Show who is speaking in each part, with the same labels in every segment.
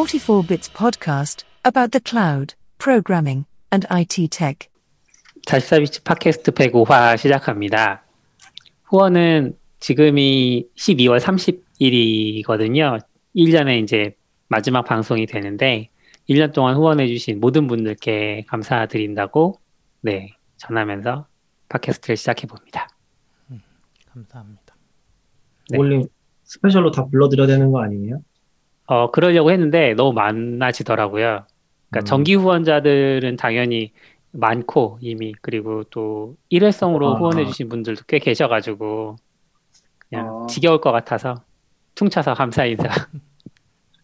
Speaker 1: 44 Bits podcast about the cloud, programming, and IT tech.
Speaker 2: 44비치 팟캐스트 105화 시작합니다. 후원은 지금이 12월 30일이거든요. 1년에 이제 마지막 방송이 되는데 1년 동안 후원해주신 모든 분들께 감사드린다고 네 전하면서 팟캐스트를 시작해봅니다.
Speaker 3: 감사합니다.
Speaker 2: 네.
Speaker 4: 오글님 스페셜로 다 불러드려야 되는 거 아니에요?
Speaker 2: 어 그러려고 했는데 너무 많아지더라고요. 그러니까
Speaker 4: 음.
Speaker 2: 정기 후원자들은 당연히 많고 이미 그리고 또 일회성으로
Speaker 4: 아.
Speaker 2: 후원해 주신 분들도 꽤 계셔 가지고 그냥
Speaker 5: 아.
Speaker 2: 지겨울 것 같아서 퉁쳐서 감사 인사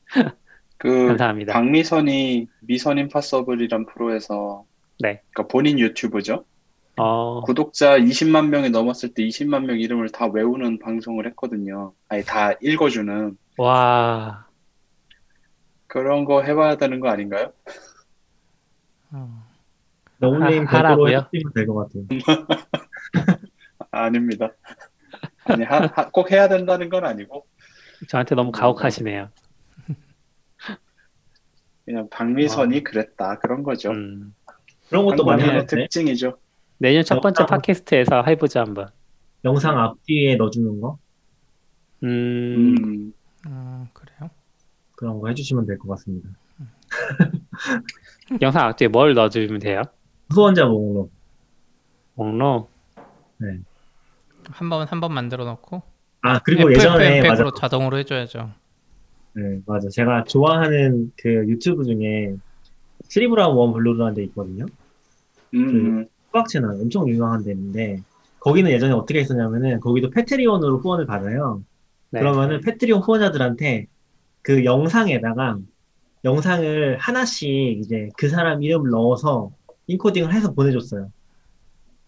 Speaker 5: 그
Speaker 2: 감사합니다.
Speaker 5: 박미선이 미선 임파서블이란 프로에서
Speaker 2: 네.
Speaker 5: 그러니까 본인 유튜브죠.
Speaker 2: 어,
Speaker 5: 구독자 20만 명이 넘었을 때 20만 명 이름을 다 외우는 방송을 했거든요. 아니 다 읽어주는
Speaker 2: 와,
Speaker 5: 그런 거 해봐야 되는 거 아닌가요?
Speaker 3: 어,
Speaker 4: 너울님
Speaker 2: 하- 하라고요?
Speaker 4: 별도로 해주시면 될것 같아요.
Speaker 5: 아닙니다. 아니 하- 하- 꼭 해야 된다는 건 아니고
Speaker 2: 저한테 너무 가혹하시네요.
Speaker 5: 그냥 박미선이 그랬다 그런 거죠.
Speaker 2: 음,
Speaker 4: 그런 것도 많이 하는데
Speaker 5: 특징이죠.
Speaker 2: 내년 첫 번째
Speaker 4: 영상-
Speaker 2: 팟캐스트에서 해보자 한번.
Speaker 4: 영상 앞뒤에 넣어주는 거
Speaker 2: 음,
Speaker 5: 음,
Speaker 3: 음,
Speaker 4: 그런 거 해주시면 될 것 같습니다.
Speaker 2: 영상 앞뒤에 뭘 넣어주면 돼요?
Speaker 4: 후원자 목록
Speaker 2: 목록.
Speaker 3: 한번 한 번 만들어 놓고
Speaker 4: 아 그리고 예전에 맞아
Speaker 3: 자동으로 해줘야죠.
Speaker 4: 네, 맞아 제가 좋아하는 그 유튜브 중에 Three Brown One Blue라는 데 있거든요.
Speaker 5: 음,
Speaker 4: 수학 채널 엄청 유명한 데인데 거기는 예전에 어떻게 했었냐면은 거기도 Patreon으로 후원을 받아요.
Speaker 2: 네.
Speaker 4: 그러면은 Patreon 후원자들한테 그 영상에다가 영상을 하나씩 이제 그 사람 이름을 넣어서 인코딩을 해서 보내줬어요.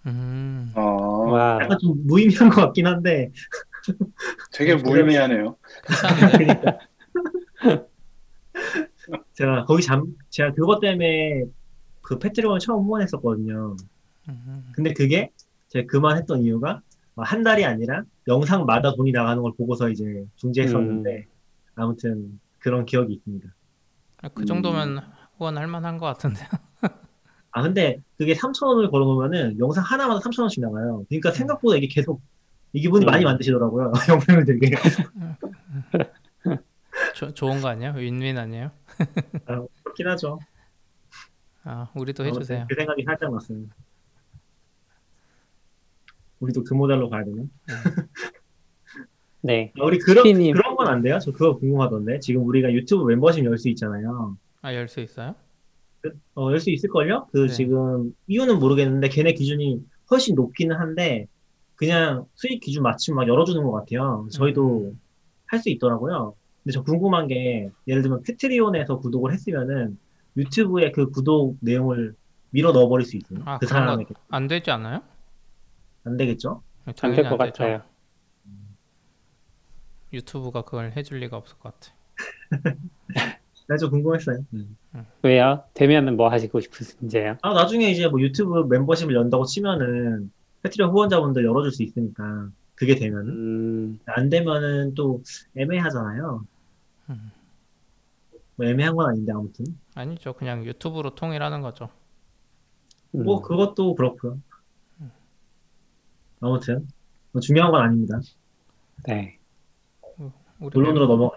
Speaker 3: 음,
Speaker 5: 어,
Speaker 2: 와,
Speaker 4: 약간 좀 무의미한 것 같긴 한데
Speaker 5: 되게 무의미하네요.
Speaker 3: 괜찮은데?
Speaker 4: 제가 거기 잠 제가 그것 때문에 그 패트리온을 처음 후원했었거든요.
Speaker 3: 음,
Speaker 4: 근데 그게 제가 그만했던 이유가 한 달이 아니라 영상마다 돈이 나가는 걸 보고서 이제 중지했었는데 아무튼 그런 기억이 있습니다.
Speaker 3: 그 정도면 후원할 만한 것 같은데.
Speaker 4: 아 근데 그게 3,000원을 걸어놓으면은 영상 하나마다 3,000원씩 나가요. 그러니까 생각보다 이게 계속 이분이
Speaker 2: 음.
Speaker 4: 많이 만드시더라고요. 영상을 되게
Speaker 3: 조, 좋은 거 아니에요? 윈윈 아니에요?
Speaker 4: 아, 그렇긴 하죠.
Speaker 3: 아, 우리도 해주세요.
Speaker 4: 그 생각이 살짝 났어요. 우리도 그 모델로 가야 되나?
Speaker 2: 네.
Speaker 4: 아, 우리 그런
Speaker 2: 스피님.
Speaker 4: 그런 건 안 돼요? 저 그거 궁금하던데. 지금 우리가 유튜브 멤버십 열 수 있잖아요.
Speaker 3: 아, 열 수 있어요?
Speaker 4: 어, 열 수 있을걸요? 그
Speaker 3: 네.
Speaker 4: 지금 이유는 모르겠는데 걔네 기준이 훨씬 높기는 한데 그냥 수익 기준 맞추면 막 열어주는 것 같아요. 저희도 할수 있더라고요. 근데 저 궁금한 게 예를 들면 패트리온에서 구독을 했으면은 유튜브에 그 구독 내용을 밀어 넣어버릴 수 있어요.
Speaker 3: 아,
Speaker 4: 그 사람에게
Speaker 3: 안 되지 않아요?
Speaker 4: 안 되겠죠?
Speaker 2: 안
Speaker 3: 당연히
Speaker 2: 될 것. 같아요.
Speaker 3: 유튜브가 그걸 해줄 리가 없을 것 같아.
Speaker 4: 나 좀 궁금했어요.
Speaker 2: 왜요? 되면은 뭐 하시고 싶으신지요?
Speaker 4: 아 나중에 이제 뭐 유튜브 멤버십을 연다고 치면은 패트리온 후원자분들 열어줄 수 있으니까 그게 되면은
Speaker 2: 음,
Speaker 4: 안 되면은 또 애매하잖아요.
Speaker 3: 음.
Speaker 4: 뭐 애매한 건 아닌데 아무튼
Speaker 3: 아니죠. 그냥 유튜브로 통일하는 거죠.
Speaker 2: 음.
Speaker 4: 뭐 그것도 그렇고요. 아무튼 뭐 중요한 건 아닙니다.
Speaker 2: 네.
Speaker 3: 우리
Speaker 4: 본론으로
Speaker 3: 멤버-
Speaker 4: 넘어.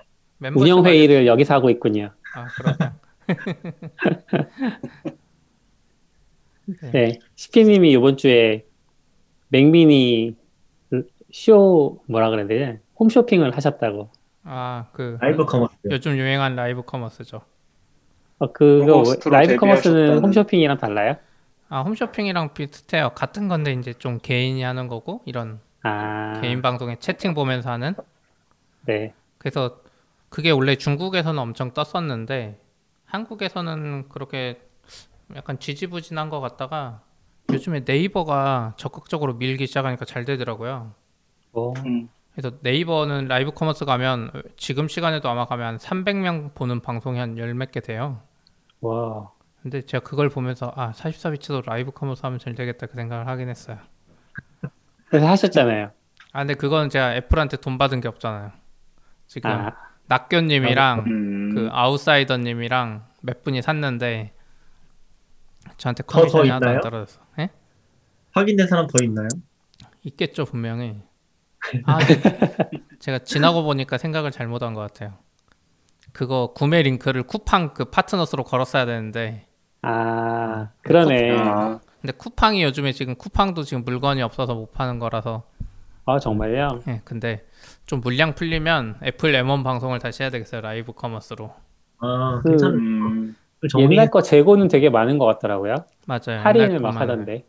Speaker 2: 운영 회의를 여기서 하고 있군요.
Speaker 3: 아, 그러면
Speaker 2: 네. 시피님이 이번 주에 Mac mini 쇼 뭐라 그래야 되지? 홈쇼핑을 하셨다고.
Speaker 3: 아, 그
Speaker 4: live commerce.
Speaker 3: 요즘 유행한 live commerce죠.
Speaker 2: 어, 그거 live commerce는
Speaker 5: 데뷔하셨다는-
Speaker 2: 홈쇼핑이랑 달라요?
Speaker 3: 아, 홈쇼핑이랑 비슷해요. 같은 건데 이제 좀 개인이 하는 거고 이런
Speaker 2: 아,
Speaker 3: 개인 방송에 채팅 보면서 하는.
Speaker 2: 네.
Speaker 3: 그래서 그게 원래 중국에서는 엄청 떴었는데 한국에서는 그렇게 약간 지지부진한 것 같다가 요즘에 네이버가 적극적으로 밀기 시작하니까 잘 되더라고요.
Speaker 2: 뭐,
Speaker 5: 음,
Speaker 3: 그래서 네이버는 live commerce 가면 지금 시간에도 아마 가면 한 300명 보는 방송이 한 열 몇 개 돼요.
Speaker 2: 와,
Speaker 3: 근데 제가 그걸 보면서 아 44bits도 live commerce 하면 잘 되겠다 그 생각을 하긴 했어요.
Speaker 2: 그래서 하셨잖아요.
Speaker 3: 아 근데 그건 제가 애플한테 돈 받은 게 없잖아요. 지금
Speaker 2: 아,
Speaker 3: 낙교님이랑
Speaker 5: 음, 음.
Speaker 3: 그 아웃사이더님이랑 몇 분이 샀는데 저한테 커미션이 하나도 안? 떨어졌어. 예?
Speaker 4: 확인된 사람 더 있나요?
Speaker 3: 있겠죠 분명히. 아, 근데 제가 지나고 보니까 생각을 잘못한 것 같아요. 그거 구매 링크를 쿠팡 그 파트너스로 걸었어야 되는데
Speaker 2: 아, 그러네.
Speaker 5: 아,
Speaker 3: 근데 쿠팡이 요즘에 지금 쿠팡도 지금 물건이 없어서 못 파는 거라서
Speaker 2: 아, 정말요?
Speaker 3: 예, 근데 좀 물량 풀리면 Apple M1 방송을 다시 해야 되겠어요 live commerce로
Speaker 4: 아,
Speaker 2: 그-
Speaker 4: 괜찮은
Speaker 5: 음,
Speaker 4: 정리.
Speaker 2: 옛날 거 재고는 되게 많은 것 같더라고요.
Speaker 3: 맞아요
Speaker 2: 할인을 막 하던데.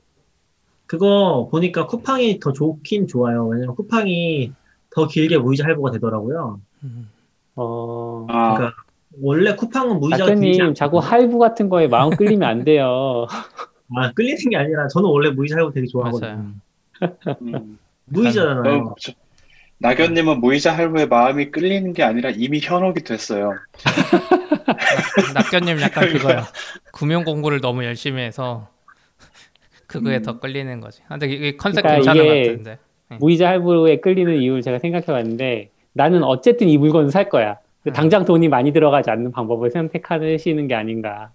Speaker 4: 그거 보니까 쿠팡이 더 좋긴 좋아요. 왜냐면 쿠팡이 더 길게 무이자 할부가 되더라고요.
Speaker 3: 음,
Speaker 2: 어,
Speaker 5: 아,
Speaker 4: 그러니까 원래 쿠팡은 무이자가 길지.
Speaker 2: 자꾸 할부 같은 거에 마음 끌리면 안 돼요.
Speaker 4: 아, 끌리는 게 아니라 저는 원래 무이자 할부 되게. 좋아하거든요.
Speaker 5: 음.
Speaker 4: 무이자잖아요.
Speaker 5: 복잡. 낙연님은 무이자 할부에 마음이 끌리는 게 아니라 이미 현혹이 됐어요.
Speaker 3: 낙견님 약간 그거야 금융 공부를 너무 열심히 해서 그거에
Speaker 5: 음.
Speaker 3: 더 끌리는 거지 아, 근데 이게 컨셉
Speaker 2: 그러니까
Speaker 3: 괜찮은 것 같은데
Speaker 2: 무이자 할부에 끌리는 이유를 제가 생각해 봤는데 나는 어쨌든 이 물건을 살 거야.
Speaker 3: 음.
Speaker 2: 당장 돈이 많이 들어가지 않는 방법을 선택하시는 게 아닌가.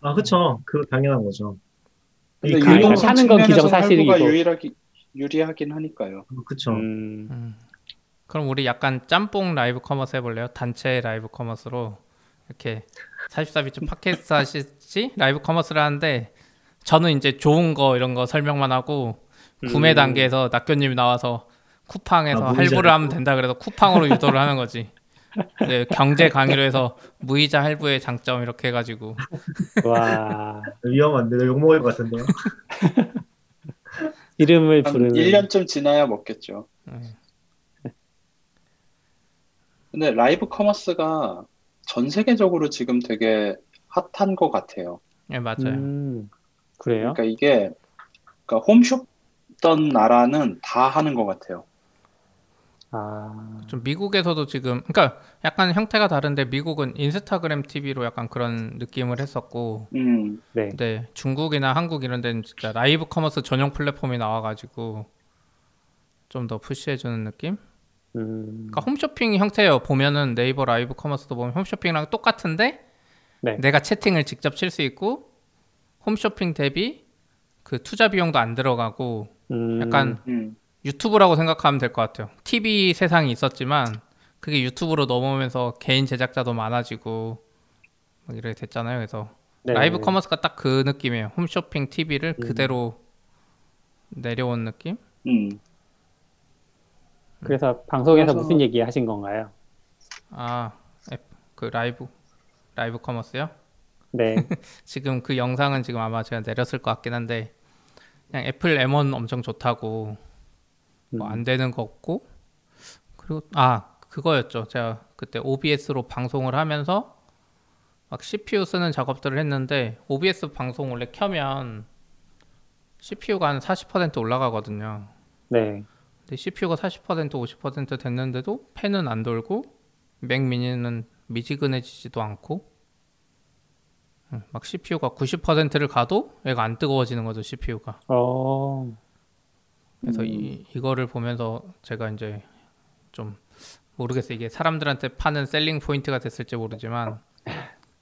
Speaker 4: 아, 그쵸. 그 당연한 거죠.
Speaker 5: 근데
Speaker 4: 이
Speaker 2: 사는 건
Speaker 5: 측면에서
Speaker 2: 기정 사실이고.
Speaker 5: 할부가 유일하기, 유리하긴 하니까요.
Speaker 4: 그쵸.
Speaker 2: 음,
Speaker 3: 음. 그럼 우리 약간 짬뽕 라이브 커머스 해볼래요? 단체 라이브 커머스로 이렇게 44비트 팟캐스트 하듯이 라이브 커머스를 하는데 저는 이제 좋은 거 이런 거 설명만 하고 구매
Speaker 2: 음.
Speaker 3: 단계에서 낙교님이 나와서 쿠팡에서
Speaker 4: 아,
Speaker 3: 할부를 하면. 된다 그래서 쿠팡으로 유도를 하는 거지. 네, 경제 강의로 해서 무이자 할부의 장점 이렇게 해가지고
Speaker 2: 와,
Speaker 4: 위험한데, 나 욕먹을 것 같은데요.
Speaker 2: 이름을
Speaker 5: 한
Speaker 2: 부르는.
Speaker 5: 1년쯤 지나야 먹겠죠.
Speaker 3: 네.
Speaker 5: 근데 라이브 커머스가 전 세계적으로 지금 되게 핫한 것 같아요.
Speaker 3: 네, 맞아요.
Speaker 2: 음, 그래요?
Speaker 5: 그러니까 이게 그러니까 홈쇼핑하던 나라는 다 하는 것 같아요.
Speaker 2: 아,
Speaker 3: 좀 미국에서도 지금 그러니까 약간 형태가 다른데 미국은 인스타그램 TV로 약간 그런 느낌을 했었고
Speaker 5: 음,
Speaker 2: 네.
Speaker 3: 근데 중국이나 한국 이런 데는 진짜 라이브 커머스 전용 플랫폼이 나와가지고 좀 더 push해주는 느낌?
Speaker 2: 음,
Speaker 3: 그러니까 홈쇼핑 형태예요. 보면은 네이버 라이브 커머스도 보면 홈쇼핑이랑 똑같은데
Speaker 2: 네.
Speaker 3: 내가 채팅을 직접 칠 수 있고 홈쇼핑 대비 그 투자 비용도 안 들어가고
Speaker 2: 음,
Speaker 3: 약간
Speaker 5: 음.
Speaker 3: 유튜브라고 생각하면 될 것 같아요. TV 세상이 있었지만 그게 유튜브로 넘어오면서 개인 제작자도 많아지고 막 이렇게 됐잖아요. 그래서
Speaker 2: 네.
Speaker 3: 라이브 커머스가 딱 그 느낌이에요. 홈쇼핑 TV를
Speaker 2: 음.
Speaker 3: 그대로 내려온 느낌?
Speaker 5: 음.
Speaker 2: 그래서 방송에서
Speaker 5: 그래서-
Speaker 2: 무슨 얘기 하신 건가요?
Speaker 3: 아, 앱, 그 라이브 라이브 커머스요?
Speaker 2: 네.
Speaker 3: 지금 그 영상은 지금 아마 제가 내렸을 것 같긴 한데 그냥 애플 M1 엄청 좋다고 뭐
Speaker 2: 음.
Speaker 3: 안 되는 거 없고 그리고 아 그거였죠. 제가 그때 OBS로 방송을 하면서 막 CPU 쓰는 작업들을 했는데 OBS 방송 원래 켜면 CPU가 한 40% 올라가거든요.
Speaker 2: 네.
Speaker 3: 근데 CPU가 40% 50% 됐는데도 팬은 안 돌고 맥 미니는 미지근해지지도 않고 응, 막 CPU가 90%를 가도 얘가 안 뜨거워지는 거죠 CPU가
Speaker 2: 어,
Speaker 3: 그래서 이, 이거를 보면서 제가 이제 좀 모르겠어요 이게 사람들한테 파는 셀링 포인트가 됐을지 모르지만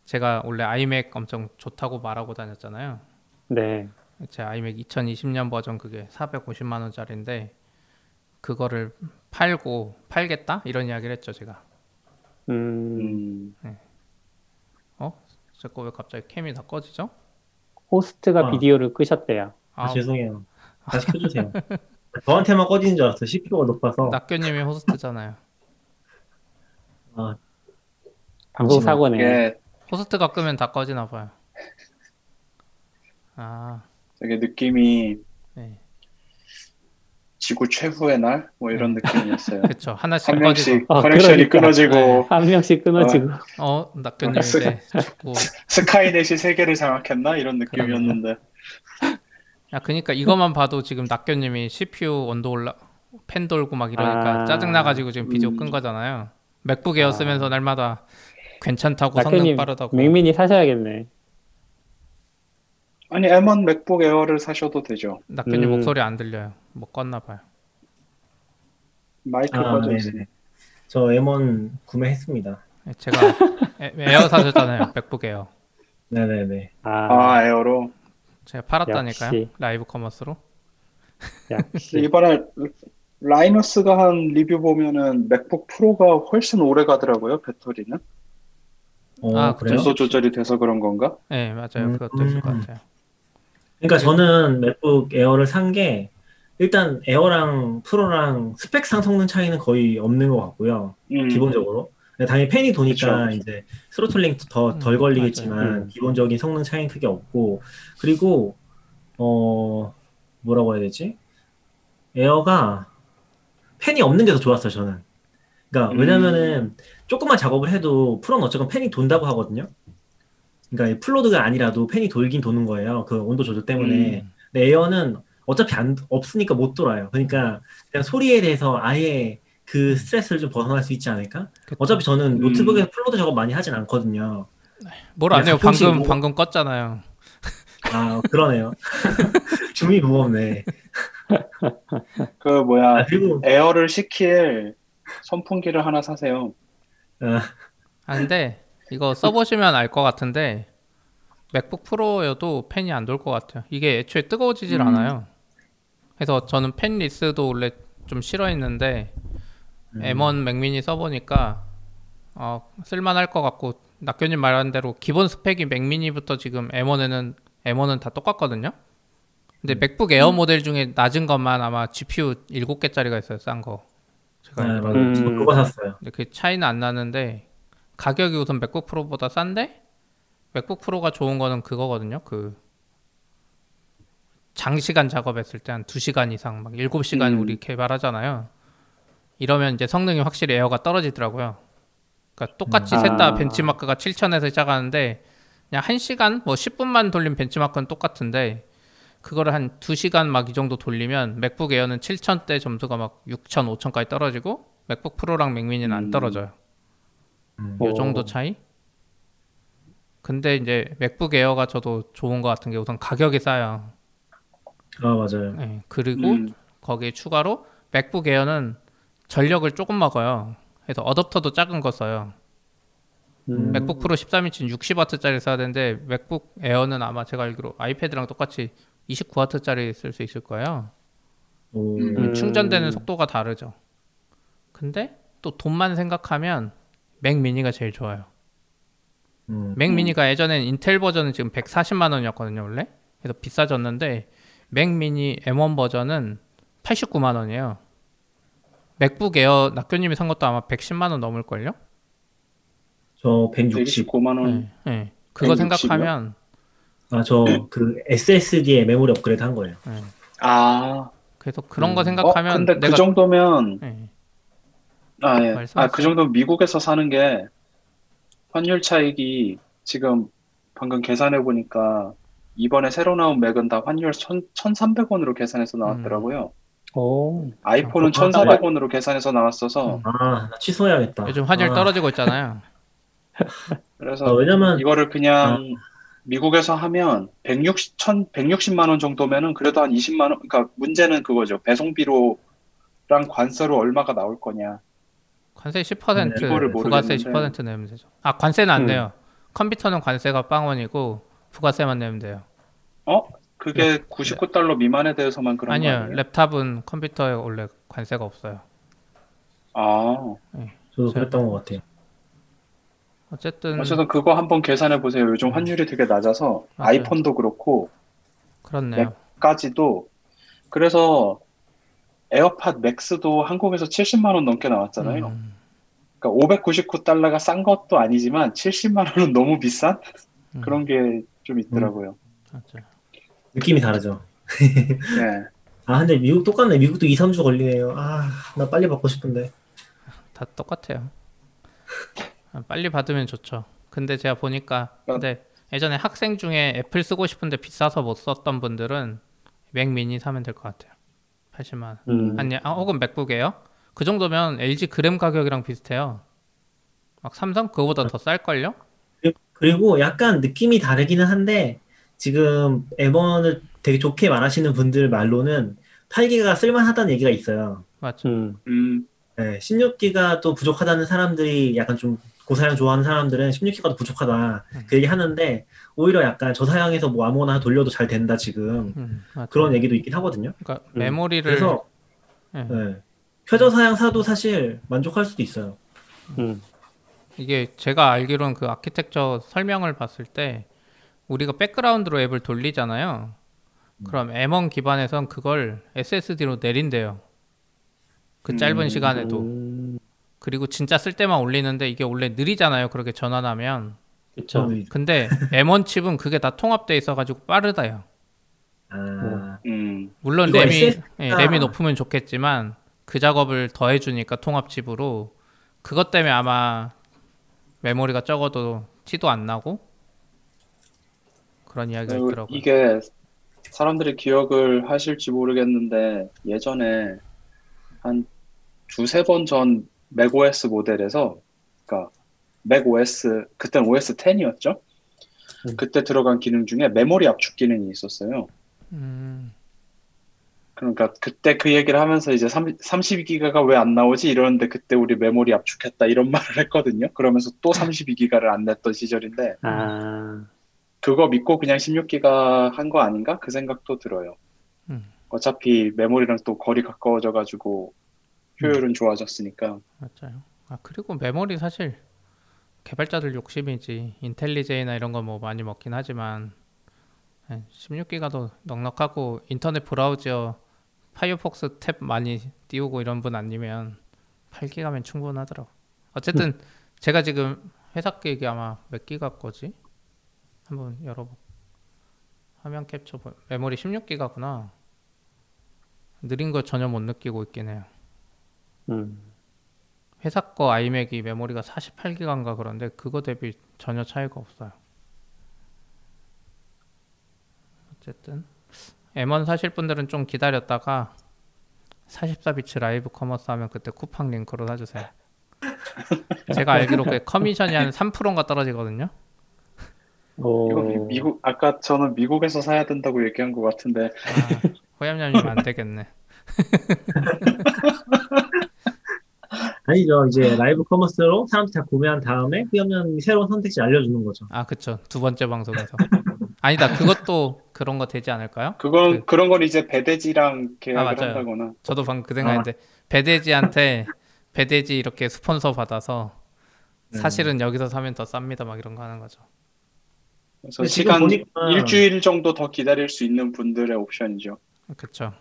Speaker 3: 제가 원래 아이맥 엄청 좋다고 말하고 다녔잖아요
Speaker 2: 네.
Speaker 3: 제 아이맥 2020년 버전 그게 450만 원짜리인데 그거를 팔고 팔겠다 이런 이야기를 했죠 제가
Speaker 2: 음,
Speaker 5: 음.
Speaker 3: 제거왜 갑자기 캠이 다 꺼지죠?
Speaker 2: 호스트가
Speaker 4: 아.
Speaker 2: 비디오를 끄셨대요.
Speaker 4: 아, 죄송해요. 다시 켜주세요. 저한테만 꺼지는 줄 알았어요. CPU가 높아서.
Speaker 3: 낙교님이 호스트잖아요.
Speaker 4: 아,
Speaker 2: 방송. 사고네.
Speaker 5: 이게
Speaker 3: 호스트가 끄면 다 꺼지나 봐요. 아,
Speaker 5: 되게 느낌이
Speaker 3: 네,
Speaker 5: 지구 최후의 날? 뭐 이런 느낌이었어요.
Speaker 3: 그렇죠. 하나씩
Speaker 5: 한
Speaker 3: 꺼지고.
Speaker 5: 명씩
Speaker 2: 어,
Speaker 5: 커넥션이
Speaker 2: 그러니까.
Speaker 5: 끊어지고
Speaker 2: 한 명씩 끊어지고.
Speaker 3: 어, 낙교님 이제 죽고.
Speaker 5: 스카이넷이 세계를 장악했나? 이런 느낌이었는데
Speaker 3: 야, 그러니까 이것만 봐도 지금 낙교님이 CPU 온도 올라 팬 돌고 막 이러니까
Speaker 2: 아.
Speaker 3: 짜증 나가지고 지금 비디오
Speaker 5: 음.
Speaker 3: 끈 거잖아요. 맥북 에어 쓰면서 날마다 괜찮다고 성능 빠르다고.
Speaker 2: 맥미니 사셔야겠네.
Speaker 5: 아니 M1 맥북 에어를 사셔도 되죠.
Speaker 3: 낙교님
Speaker 2: 음.
Speaker 3: 목소리 안 들려요. 뭐 껐나 봐요.
Speaker 5: 마이크
Speaker 4: 아,
Speaker 5: 꺼져
Speaker 4: 네네.
Speaker 5: 있어요.
Speaker 4: 저 M1 구매했습니다.
Speaker 3: 제가 에, 에어 사줬잖아요. 맥북 에어.
Speaker 4: 네네네.
Speaker 2: 아,
Speaker 5: 아, 에어로.
Speaker 3: 제가 팔았다니까요.
Speaker 2: 역시.
Speaker 3: 라이브 커머스로.
Speaker 2: 역시.
Speaker 5: 이번에 라이너스가 한 리뷰 보면은 맥북 프로가 훨씬 오래 가더라고요, 배터리는.
Speaker 4: 어,
Speaker 3: 아,
Speaker 4: 그래요?
Speaker 5: 온도 조절이 돼서 그런 건가?
Speaker 3: 네, 맞아요.
Speaker 4: 음.
Speaker 3: 그것도 있을 것 같아요.
Speaker 4: 그러니까 저는 맥북 에어를 산 게 일단 에어랑 프로랑 스펙상 성능 차이는 거의 없는 것 같고요.
Speaker 5: 음.
Speaker 4: 기본적으로. 근데 당연히 팬이 도니까
Speaker 5: 그쵸.
Speaker 4: 이제 throttling 더 덜
Speaker 3: 음,
Speaker 4: 걸리겠지만.
Speaker 2: 음.
Speaker 4: 기본적인 성능 차이는 크게 없고 그리고 어 뭐라고 해야 되지? 에어가 팬이 없는 게 더 좋았어요 저는. 그러니까
Speaker 5: 음.
Speaker 4: 왜냐면은 조금만 작업을 해도 프로는 어쨌건 팬이 돈다고 하거든요. 그러니까 이 full load가 아니라도 팬이 돌긴 도는 거예요. 그 온도 조절 때문에.
Speaker 3: 음.
Speaker 4: 근데 에어는 어차피 안, 없으니까 못 돌아요. 그러니까 그냥 소리에 대해서 아예 그 스트레스를 좀 벗어날 수 있지 않을까?
Speaker 3: 그쵸.
Speaker 4: 어차피 저는
Speaker 5: 음.
Speaker 4: 노트북에서 full load 작업 많이 하진 않거든요.
Speaker 3: 뭘 안 해요? 방금
Speaker 4: 뭐-
Speaker 3: 방금 껐잖아요.
Speaker 4: 아, 그러네요. 중이 무겁네.
Speaker 5: 그 뭐야,
Speaker 4: 아, 그리고,
Speaker 5: 에어를 식힐 선풍기를 하나 사세요.
Speaker 4: 아,
Speaker 3: 아 근데 이거 써보시면 알 것 같은데 맥북 프로여도 팬이 안 돌 것 같아요. 이게 애초에 뜨거워지질
Speaker 5: 음.
Speaker 3: 않아요. 그래서 저는 fanless도 원래 좀 싫어했는데
Speaker 4: 음.
Speaker 3: M1 맥미니 써보니까 어, 쓸만할 것 같고 낙교님 말한 대로 기본 스펙이 맥미니부터 지금 M1에는 M1은 다 똑같거든요. 근데 맥북 에어 모델 중에 낮은 것만 아마 GPU 7개짜리가 있어요. 싼 거. 제가
Speaker 4: 아,
Speaker 3: 알기로.
Speaker 4: 맞아요.
Speaker 2: 음.
Speaker 4: 저 그거 샀어요.
Speaker 3: 근데 그 차이는 안 나는데 가격이 우선 맥북 프로보다 싼데 맥북 프로가 좋은 거는 그거거든요. 그 장시간 작업했을 때 한 2시간 이상 막 7시간
Speaker 5: 음.
Speaker 3: 우리 개발하잖아요. 이러면 이제 성능이 확실히 에어가 떨어지더라고요. 그러니까 똑같이
Speaker 2: 음.
Speaker 3: 셋다
Speaker 2: 아.
Speaker 3: 벤치마크가 7000에서 시작하는데 그냥 1시간 뭐 10분만 돌린 벤치마크는 똑같은데 그거를 한 2시간 막 이 정도 돌리면 맥북 에어는 7000대 점수가 막 6000, 5000까지 떨어지고 맥북 프로랑 맥미니는 안
Speaker 5: 음.
Speaker 3: 떨어져요.
Speaker 4: 음.
Speaker 3: 요
Speaker 2: 오.
Speaker 3: 정도 차이? 근데 이제 맥북 에어가 저도 좋은 것 같은 게 우선 가격이 싸요.
Speaker 4: 아, 맞아요.
Speaker 3: 예, 그리고
Speaker 5: 음.
Speaker 3: 거기에 추가로 맥북 에어는 전력을 조금 먹어요. 그래서 어댑터도 작은 거 써요.
Speaker 2: 음.
Speaker 3: 맥북 프로 13인치는 60W짜리 써야 되는데 맥북 에어는 아마 제가 알기로 아이패드랑 똑같이 29W짜리 쓸 수 있을 거예요.
Speaker 4: 오,
Speaker 5: 음.
Speaker 3: 충전되는 속도가 다르죠. 근데 또 돈만 생각하면 맥 미니가 제일 좋아요.
Speaker 4: 음.
Speaker 3: 맥 미니가 예전엔 인텔 버전은 지금 140만 원이었거든요, 원래. 그래서 비싸졌는데 맥 미니 M1 버전은 89만 원이에요. 맥북 에어 낙교님이 산 것도 아마 110만 원 넘을 걸요?
Speaker 4: 저 160.
Speaker 5: 129만 원.
Speaker 3: 네, 네. 그거
Speaker 5: 160이요?
Speaker 3: 생각하면
Speaker 4: 아, 저 그 SSD에 메모리 업그레이드 한 거예요.
Speaker 3: 네.
Speaker 5: 아,
Speaker 3: 그래서 그런
Speaker 4: 음.
Speaker 3: 거
Speaker 5: 어,
Speaker 3: 생각하면
Speaker 5: 근데
Speaker 3: 내가
Speaker 5: 그 정도면
Speaker 3: 네.
Speaker 5: 아, 예. 아, 그 정도면 미국에서 사는 게 환율 차익이 지금 방금 계산해 보니까 이번에 새로 나온 맥은 다 환율 1,300원으로 계산해서 나왔더라고요.
Speaker 2: 오.
Speaker 5: 아이폰은
Speaker 4: 아,
Speaker 5: 1,400원으로 계산해서 나왔어서
Speaker 3: 음.
Speaker 4: 아, 나 취소해야겠다.
Speaker 3: 요즘 환율
Speaker 4: 아,
Speaker 3: 떨어지고 있잖아요.
Speaker 5: 그래서
Speaker 4: 아, 왜냐면
Speaker 5: 이거를 그냥 미국에서 하면 160, 1 160만 원 정도면은 그래도 한 20만 원, 그러니까 문제는 그거죠. 배송비로랑 관세로 얼마가 나올 거냐.
Speaker 3: 관세 10%
Speaker 4: 네, 이거를
Speaker 3: 부가세
Speaker 5: 모르겠는데.
Speaker 3: 10% 내면 되죠. 아 관세는 안
Speaker 2: 음.
Speaker 3: 내요. 컴퓨터는 관세가 빵원이고 부가세만 내면 돼요.
Speaker 5: 어? 그게 99달러 미만에 대해서만 그런 거
Speaker 3: 아니요,
Speaker 5: 아니에요?
Speaker 3: 랩탑은 컴퓨터에 원래 관세가 없어요.
Speaker 5: 아,
Speaker 4: 저도 그랬던 것 같아요.
Speaker 3: 어쨌든
Speaker 5: 어쨌든 그거 한번 계산해 보세요. 요즘 환율이 되게 낮아서
Speaker 3: 맞아요.
Speaker 5: 아이폰도 그렇고
Speaker 3: 그렇네요.
Speaker 5: 까지도 그래서 에어팟 맥스도 한국에서 70만 원 넘게 나왔잖아요.
Speaker 3: 음,
Speaker 5: 그러니까 599달러가 싼 것도 아니지만 70만 원은 너무 비싼
Speaker 3: 음,
Speaker 5: 그런 게 좀 있더라고요.
Speaker 3: 맞아요.
Speaker 4: 느낌이 다르죠.
Speaker 5: 네.
Speaker 4: 아, 근데 미국 똑같네. 미국도 2, 3주 걸리네요. 아, 나 빨리 받고 싶은데.
Speaker 3: 다 똑같아요. 아, 빨리 받으면 좋죠. 근데 제가 보니까 근데 예전에 학생 중에 애플 쓰고 싶은데 비싸서 못 썼던 분들은 맥 미니 사면 될 것 같아요. 80만 원.
Speaker 2: 음.
Speaker 3: 아니, 아, 혹은 맥북이에요? 그 정도면 LG 그램 가격이랑 비슷해요. 막 삼성 그거보다 더 쌀걸요?
Speaker 4: 그리고 약간 느낌이 다르기는 한데, 지금 M1을 되게 좋게 말하시는 분들 말로는 8기가 쓸만하다는 얘기가 있어요.
Speaker 3: 맞죠.
Speaker 2: 음.
Speaker 5: 음,
Speaker 4: 네, 16기가 또 부족하다는 사람들이 약간 좀 고사양 좋아하는 사람들은 16기가도 부족하다
Speaker 3: 음.
Speaker 4: 그 얘기 하는데 오히려 약간 저사양에서 뭐 아무거나 돌려도 잘 된다 지금
Speaker 3: 음.
Speaker 4: 그런 얘기도 있긴 하거든요.
Speaker 3: 그러니까
Speaker 2: 음.
Speaker 3: 메모리를
Speaker 4: 그래서
Speaker 3: 예.
Speaker 4: 네. 최저 사양 사도 사실 만족할 수도 있어요.
Speaker 2: 음.
Speaker 3: 이게 제가 알기로는 그 아키텍처 설명을 봤을 때 우리가 백그라운드로 앱을 돌리잖아요. 그럼 M1 기반에선 그걸 SSD로 내린대요. 그 짧은
Speaker 5: 음.
Speaker 3: 시간에도.
Speaker 2: 음,
Speaker 3: 그리고 진짜 쓸 때만 올리는데 이게 원래 느리잖아요. 그렇게 전환하면.
Speaker 2: 그쵸.
Speaker 3: 근데 M1 칩은 그게 다 통합돼 있어가지고 빠르다요.
Speaker 4: 아,
Speaker 5: 음.
Speaker 3: 물론 램이
Speaker 4: SS
Speaker 3: 예,
Speaker 4: 가-
Speaker 3: 램이 높으면 좋겠지만 그 작업을 더 해주니까 통합 칩으로 그것 때문에 아마 메모리가 적어도 티도 안 나고 그런 이야기가
Speaker 5: 그리고
Speaker 3: 있더라고요.
Speaker 5: 이게 사람들이 기억을 하실지 모르겠는데 예전에 한 두세 번 전 맥OS 모델에서 그러니까 맥OS 그때는 OS 10이었죠?
Speaker 2: 음.
Speaker 5: 그때 들어간 기능 중에 메모리 압축 기능이 있었어요.
Speaker 3: 음,
Speaker 5: 그러니까 그때 그 얘기를 하면서 이제 32기가가 왜 안 나오지 이러는데 그때 우리 메모리 압축했다 이런 말을 했거든요. 그러면서 또 32기가를 안 냈던 시절인데
Speaker 2: 아,
Speaker 5: 그거 믿고 그냥 16기가 한 거 아닌가? 그 생각도 들어요.
Speaker 3: 음.
Speaker 5: 어차피 메모리랑 또 거리 가까워져 가지고 효율은 좋아졌으니까.
Speaker 3: 맞아요. 아 그리고 메모리 사실 개발자들 욕심이지 IntelliJ나 이런 거 뭐 많이 먹긴 하지만 16기가도 넉넉하고 인터넷 브라우저 Firefox 탭 많이 띄우고 이런 분 아니면 8기가면 충분하더라고. 어쨌든 제가 지금 회사 계획이 아마 몇 기가 거지? 한번 열어보. 화면 캡처 보- 메모리 16기가구나. 느린 거 전혀 못 느끼고 있긴 해요.
Speaker 2: 음,
Speaker 3: 회사 거 아이맥이 메모리가 48기가인가 그런데 그거 대비 전혀 차이가 없어요. 어쨌든 M1 사실 분들은 좀 기다렸다가 44bits live commerce 하면 그때 쿠팡 링크로 사주세요. 제가 알기로 그 커미션이 한 3%인가 떨어지거든요.
Speaker 2: 오,
Speaker 5: 이거 미- 미국 아까 저는 미국에서 사야 된다고 얘기한 것 같은데
Speaker 3: 아, 호얌얌이면 안 되겠네.
Speaker 4: 아니죠. 이제 live commerce로 사람들이 다 구매한 다음에 후염염이 새로운 선택지 알려주는 거죠.
Speaker 3: 아 그쵸 두 번째 방송에서 아니다 그것도 그런 거 되지 않을까요?
Speaker 5: 그건
Speaker 3: 그-
Speaker 5: 그런 건 이제 배대지랑 계약을
Speaker 3: 아.
Speaker 5: 한다거나
Speaker 3: 저도 방금 그 생각했는데 배대지한테 배대지 이렇게 스폰서 받아서
Speaker 4: 네.
Speaker 3: 사실은 여기서 사면 더 쌉니다 막 이런 거 하는 거죠.
Speaker 5: 그래서 시간
Speaker 4: 보니까-
Speaker 5: 일주일 정도 더 기다릴 수 있는 분들의 옵션이죠.
Speaker 3: 그쵸.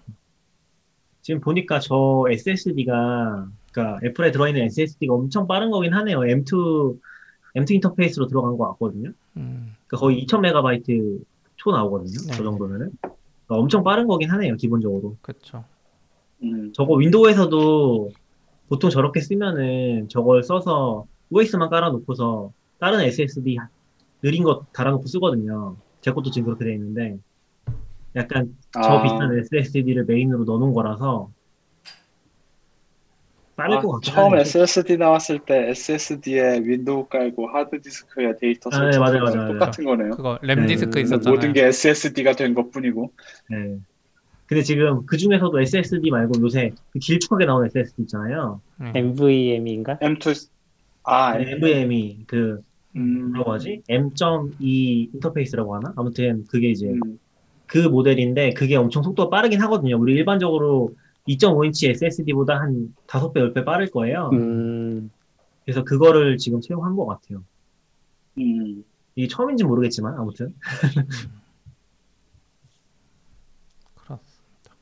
Speaker 4: 지금 보니까 저 SSD가 그러니까 애플에 들어있는 SSD가 엄청 빠른 거긴 하네요. M2 M2 인터페이스로 들어간 거 같거든요.
Speaker 3: 음,
Speaker 4: 그러니까 거의 2000메가바이트 초 나오거든요.
Speaker 3: 네.
Speaker 4: 저 정도면은 그러니까 엄청 빠른 거긴 하네요. 기본적으로.
Speaker 3: 그쵸.
Speaker 5: 음,
Speaker 4: 저거 Windows에서도 보통 저렇게 쓰면은 저걸 써서 OS만 깔아놓고서 다른 SSD 느린 거 달아놓고 쓰거든요. 제 것도 지금 그렇게 돼 있는데 약간 저
Speaker 5: 아.
Speaker 4: 비싼 SSD를 메인으로 넣어놓은 거라서 빠를
Speaker 5: 아,
Speaker 4: 것 같긴
Speaker 5: 처음. SSD 나왔을 때 SSD에 Windows 깔고 하드디스크에 데이터
Speaker 4: 아, 네, 맞아요, 맞아요.
Speaker 5: 똑같은 거네요.
Speaker 3: 그거 램
Speaker 4: 네,
Speaker 3: 디스크
Speaker 4: 음,
Speaker 3: 있었잖아요.
Speaker 5: 모든 게 SSD가 된 것뿐이고.
Speaker 4: 네. 근데 지금 그 중에서도 SSD 말고 요새 그 길쭉하게 나오는 SSD 있잖아요.
Speaker 3: 네.
Speaker 2: NVMe인가?
Speaker 5: M2 아,
Speaker 4: NVMe 그
Speaker 5: 음,
Speaker 4: 뭐라고 하지? M.2 인터페이스라고 하나? 아무튼 그게 이제
Speaker 5: 음,
Speaker 4: 그 모델인데 그게 엄청 속도가 빠르긴 하거든요. 우리 일반적으로 2.5인치 SSD보다 한 5배, 10배 빠를 거예요.
Speaker 2: 음,
Speaker 4: 그래서 그거를 지금 채용한 것 같아요.
Speaker 5: 음.
Speaker 4: 이게 처음인지 모르겠지만 아무튼
Speaker 3: 그렇습니다.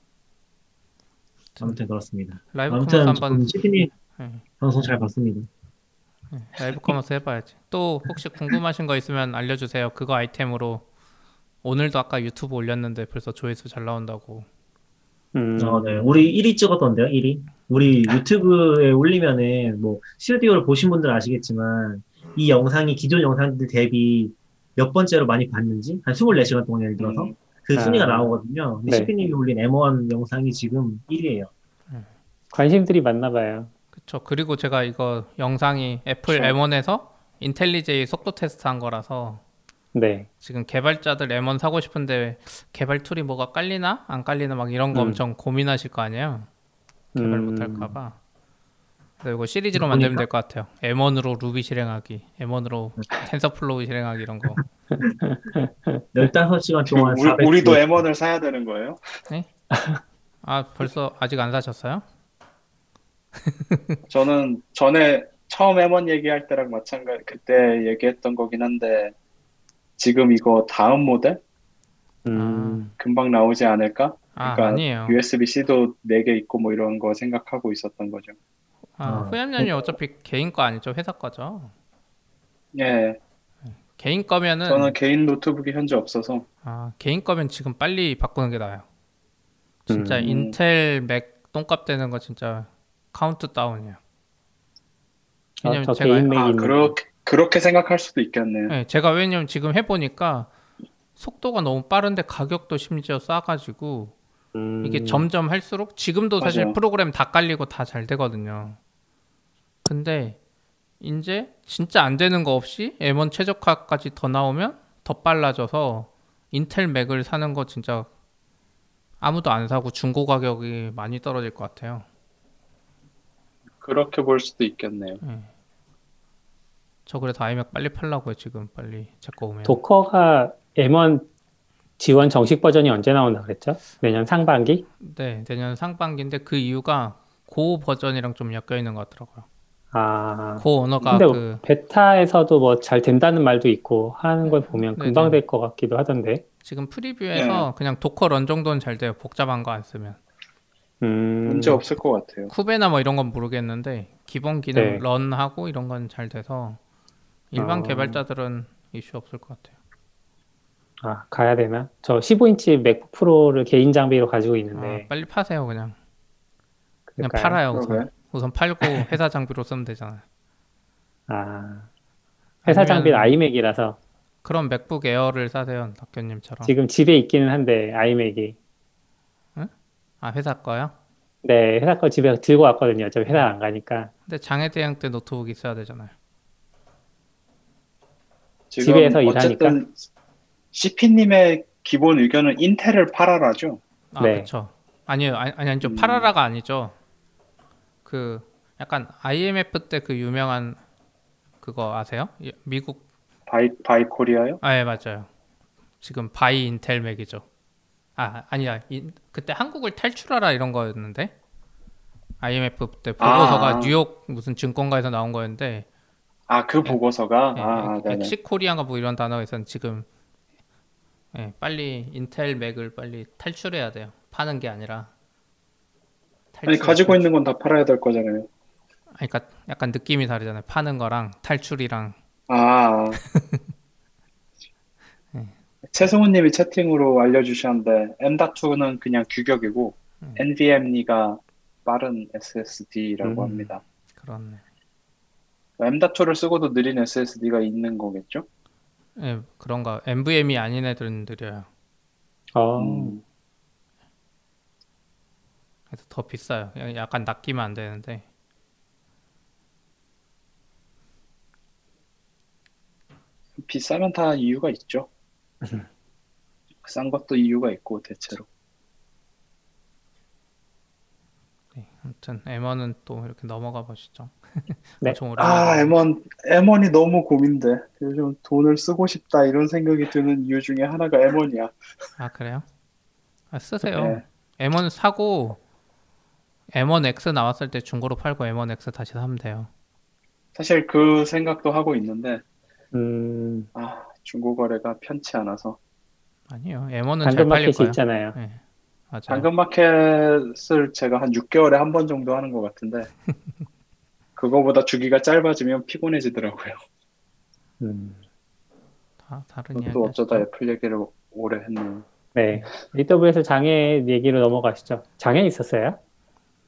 Speaker 4: 아무튼 그렇습니다.
Speaker 3: 라이브
Speaker 4: 아무튼
Speaker 3: 한번
Speaker 4: 치킨이
Speaker 3: 네,
Speaker 4: 방송 잘 봤습니다.
Speaker 3: 네, live commerce 해봐야지. 또 혹시 궁금하신 거 있으면 알려주세요. 그거 아이템으로 오늘도 아까 유튜브 올렸는데 벌써 조회수 잘 나온다고.
Speaker 2: 음,
Speaker 4: 어, 네. 우리 1위 찍었던데요, 1위. 우리 유튜브에 올리면은 뭐 스튜디오를 보신 분들 아시겠지만 이 영상이 기존 영상들 대비 몇 번째로 많이 봤는지 한 24시간 동안 예를 들어서
Speaker 5: 음.
Speaker 4: 그
Speaker 2: 아.
Speaker 4: 순위가 나오거든요. 근데
Speaker 2: 네.
Speaker 4: 시피님이 올린 M1 영상이 지금 1위예요.
Speaker 2: 관심들이 많나 봐요.
Speaker 3: 그쵸. 그리고 제가 이거 영상이 애플
Speaker 5: 그쵸.
Speaker 3: M1에서 IntelliJ 속도 테스트 한 거라서
Speaker 2: 네.
Speaker 3: 지금 개발자들 M1 사고 싶은데 개발 tool이 뭐가 깔리나 안 깔리나 막 이런 거
Speaker 2: 음.
Speaker 3: 엄청 고민하실 거 아니에요. 개발
Speaker 2: 음,
Speaker 3: 못 할까봐. 근데 이거 시리즈로
Speaker 4: 보니까?
Speaker 3: 만들면 될 것 같아요. M1으로 Ruby 실행하기, M1으로 TensorFlow 실행하기 이런 거.
Speaker 4: 15시간 동안
Speaker 5: 우리,
Speaker 4: 400
Speaker 5: 우리도 M1을 사야 되는 거예요?
Speaker 3: 아 벌써 아직 안 사셨어요?
Speaker 5: 저는 전에 처음 M1 얘기할 때랑 마찬가지 그때 얘기했던 거긴 한데 지금 이거 다음 모델
Speaker 2: 음,
Speaker 5: 금방 나오지 않을까?
Speaker 3: 아
Speaker 5: 그러니까
Speaker 3: 아니에요.
Speaker 5: USB-C도 4개 있고 뭐 이런 거 생각하고 있었던 거죠.
Speaker 3: 아,
Speaker 4: 어.
Speaker 3: 후염연이 어차피 개인 거 아니죠? 회사 거죠?
Speaker 5: 예,
Speaker 3: 개인 거면은
Speaker 5: 저는 개인 노트북이 현재 없어서
Speaker 3: 아, 개인 거면 지금 빨리 바꾸는 게 나아요. 진짜
Speaker 2: 음.
Speaker 3: Intel Mac 똥값 되는 거 진짜 카운트 다운이에요. 왜냐면
Speaker 2: 저
Speaker 3: 제가
Speaker 5: 아. 그렇게 그렇게 생각할 수도 있겠네요.
Speaker 3: 네, 제가 왜냐면 지금 해보니까 속도가 너무 빠른데 가격도 심지어 싸가지고
Speaker 2: 음,
Speaker 3: 이게 점점 할수록 지금도 사실
Speaker 5: 맞아요.
Speaker 3: 프로그램 다 깔리고 다 잘 되거든요. 근데 이제 진짜 안 되는 거 없이 M1 최적화까지 더 나오면 더 빨라져서 인텔 맥을 사는 거 진짜 아무도 안 사고 중고 가격이 많이 떨어질 것 같아요.
Speaker 5: 그렇게 볼 수도 있겠네요.
Speaker 3: 저 그래서 아이맥 빨리 팔라고요 지금 빨리 제 거 오면.
Speaker 2: 도커가 M1 지원 정식 버전이 언제 나온다 그랬죠? 내년 상반기?
Speaker 3: 네 내년 상반기인데 그 이유가 Go 버전이랑 좀 엮여 있는 것 같더라고요.
Speaker 2: 아,
Speaker 3: Go 언어가
Speaker 2: 근데
Speaker 3: 그
Speaker 2: 베타에서도 뭐 잘 된다는 말도 있고 하는 걸 보면
Speaker 3: 네,
Speaker 2: 금방
Speaker 3: 네.
Speaker 2: 될것 같기도 하던데.
Speaker 3: 지금 preview에서 그냥 Docker run 정도는 잘 돼요. 복잡한 거 안 쓰면.
Speaker 2: 음,
Speaker 5: 문제 없을 것 같아요.
Speaker 3: 쿠베나 뭐 이런 건 모르겠는데 기본 기능
Speaker 2: 네.
Speaker 3: run하고 이런 건 잘 돼서 일반
Speaker 2: 아.
Speaker 3: 개발자들은 이슈 없을 것 같아요.
Speaker 2: 아, 가야 되나? 저 15인치 맥북 프로를 개인 장비로 가지고 있는데.
Speaker 3: 아, 빨리 파세요 그냥. 그냥
Speaker 2: 그럴까요?
Speaker 3: 팔아요 우선.
Speaker 5: 그러게.
Speaker 3: 우선 팔고 회사 장비로 쓰면 되잖아요.
Speaker 2: 아, 회사
Speaker 3: 아니면-
Speaker 2: 장비는 아이맥이라서
Speaker 3: 그럼 맥북 에어를 사세요 덕현님처럼.
Speaker 2: 지금 집에 있기는 한데 아이맥이.
Speaker 3: 아 회사 거요?
Speaker 2: 네, 회사 거 집에 들고 왔거든요. 어차피 회사 안 가니까.
Speaker 3: 근데 장애 대응 때 노트북 있어야 되잖아요.
Speaker 5: 지금
Speaker 2: 집에서
Speaker 5: 어쨌든 CP님의 기본 의견은 Intel을 팔아라죠.
Speaker 3: 아
Speaker 2: 네.
Speaker 3: 그렇죠. 아니요 아니 아니 아니죠
Speaker 5: 음.
Speaker 3: 팔아라가 아니죠. 그 약간 IMF 때 그 유명한 그거 아세요? 예, 미국
Speaker 5: bye bye Korea요?
Speaker 3: 아, 예, 맞아요. 지금 bye Intel Mac이죠. 아, 아니야. 인- 그때 한국을 탈출하라 이런 거였는데. IMF 때 보고서가
Speaker 5: 아.
Speaker 3: 뉴욕 무슨 증권가에서 나온 거였는데
Speaker 5: 아 그 보고서가
Speaker 3: 예,
Speaker 5: 아
Speaker 3: ex-
Speaker 5: 네네.
Speaker 3: exit Korea인가 뭐 이런 단어가 있었는데 지금 예, 빨리 Intel Mac을 빨리 탈출해야 돼요. 파는 게 아니라
Speaker 5: 아니 가지고. 있는 건 다 팔아야 될 거잖아요.
Speaker 3: 그러니까 약간 느낌이 다르잖아요. 파는 거랑 탈출이랑
Speaker 5: 아.
Speaker 3: 네.
Speaker 5: 최승우님이 채팅으로 알려주셨는데 M.2는 그냥 규격이고
Speaker 3: 음.
Speaker 5: NVMe가 빠른 SSD라고
Speaker 2: 음.
Speaker 5: 합니다.
Speaker 3: 그런
Speaker 5: M.2를 쓰고도 느린 SSD가 있는 거겠죠?
Speaker 3: 예, 그런가. NVMe 아닌 애들은 느려요.
Speaker 2: 어,
Speaker 5: 음.
Speaker 3: 그래서 더 비싸요. 약간 낚이면 안 되는데.
Speaker 5: 비싸면 다 이유가 있죠. 싼 것도 이유가 있고 대체로.
Speaker 3: 아무튼 M1은 또 이렇게 넘어가 보시죠.
Speaker 2: 네.
Speaker 5: 아,
Speaker 3: 오랜만에.
Speaker 5: M1, M1이 너무 고민돼. 요즘 돈을 쓰고 싶다 이런 생각이 드는 이유 중에 하나가 M1이야.
Speaker 3: 아 그래요? 아, 쓰세요.
Speaker 5: 네.
Speaker 3: M1 사고 M1X 나왔을 때 중고로 팔고 M1X 다시 사면 돼요.
Speaker 5: 사실 그 생각도 하고 있는데,
Speaker 2: 음,
Speaker 5: 아, 중고 거래가 편치 않아서.
Speaker 3: 아니요. M1은 잘 팔릴 거예요.
Speaker 2: 있잖아요.
Speaker 3: 네, 맞아요.
Speaker 5: 당근마켓을 제가 한 6개월에 한 번 정도 하는 것 같은데, 그거보다 주기가 짧아지면 피곤해지더라고요.
Speaker 2: 음,
Speaker 3: 다 다른 이야기
Speaker 5: 또 어쩌다. 애플 얘기를 오래 했네요.
Speaker 2: 네. AWS 장애 얘기로 넘어가시죠. 장애 있었어요?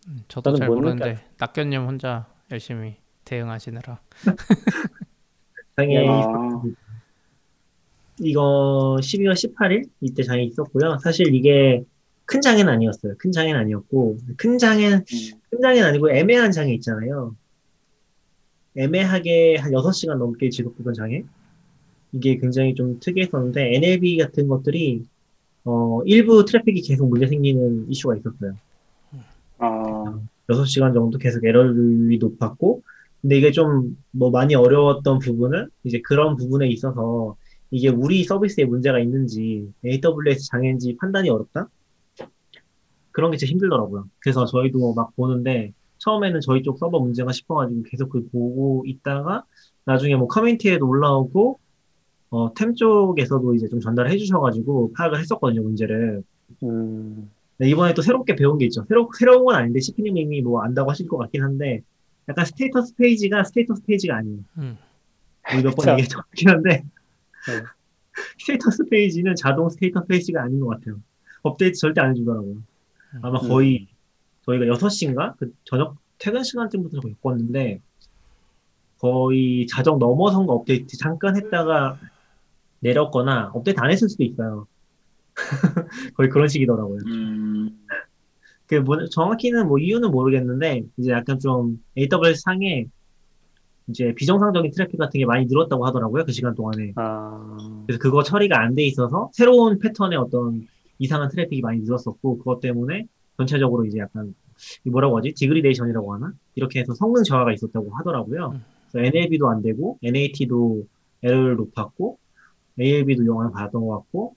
Speaker 3: 음, 저도
Speaker 2: 잘못
Speaker 3: 모르는데 낙견님 혼자 열심히 대응하시느라.
Speaker 4: 장애
Speaker 5: 아,
Speaker 4: 이거 12월 18일 이때 장애 있었고요. 사실 이게 큰 장애는 아니었어요. 큰 장애는 아니었고 큰 장애는
Speaker 5: 음,
Speaker 4: 큰 장애는 아니고 애매한 장애 있잖아요. 애매하게 한 6시간 넘게 지속되던 장애. 이게 굉장히 좀 특이했었는데 NLB 같은 것들이 어, 일부 트래픽이 계속 문제 생기는 이슈가 있었어요.
Speaker 5: 아,
Speaker 4: 6시간 정도 계속 에러율이 높았고, 근데 이게 좀 뭐 많이 어려웠던 부분은 이제 그런 부분에 있어서 이게 우리 서비스에 문제가 있는지 AWS 장애인지 판단이 어렵다? 그런 게 진짜 힘들더라고요. 그래서 저희도 막 보는데 처음에는 저희 쪽 서버 문제가 싶어가지고 계속 그 보고 있다가 나중에 뭐 커뮤니티에도 올라오고 어, 템 쪽에서도 이제 좀 전달해 주셔가지고 파악을 했었거든요, 문제를.
Speaker 2: 음,
Speaker 4: 네, 이번에 또 새롭게 배운 게 있죠. 새로, 새로운 건 아닌데, 시피님이 뭐 안다고 하실 것 같긴 한데, 약간 status page가 status page가 아니에요.
Speaker 3: 음.
Speaker 4: 우리 몇번
Speaker 2: 그쵸.
Speaker 4: 얘기했던 것 같긴 한데,
Speaker 2: 네.
Speaker 4: status page는 자동 status page가 아닌 것 같아요. 업데이트 절대 안 해주더라고요. 아마
Speaker 2: 음.
Speaker 4: 거의, 저희가 6시인가? 그 저녁 퇴근 시간쯤부터 겪었는데, 거의 자정 넘어선 거 업데이트 잠깐 했다가 내렸거나, 업데이트 안 했을 수도 있어요. 거의 그런 식이더라고요.
Speaker 5: 음,
Speaker 4: 그 뭐, 정확히는 뭐 이유는 모르겠는데 이제 약간 좀 AWS 상에 이제 비정상적인 트래픽 같은 게 많이 늘었다고 하더라고요 그 시간 동안에.
Speaker 2: 아,
Speaker 4: 그래서 그거 처리가 안 돼 있어서 새로운 패턴의 어떤 이상한 트래픽이 많이 늘었었고 그것 때문에 전체적으로 이제 약간 이 뭐라고 하지? degradation이라고 하나? 이렇게 해서 성능 저하가 있었다고 하더라고요.
Speaker 3: 음.
Speaker 4: 그래서 NAB도 안 되고 NAT도 에러를 높았고 ALB도 영향을 받았던 것 같고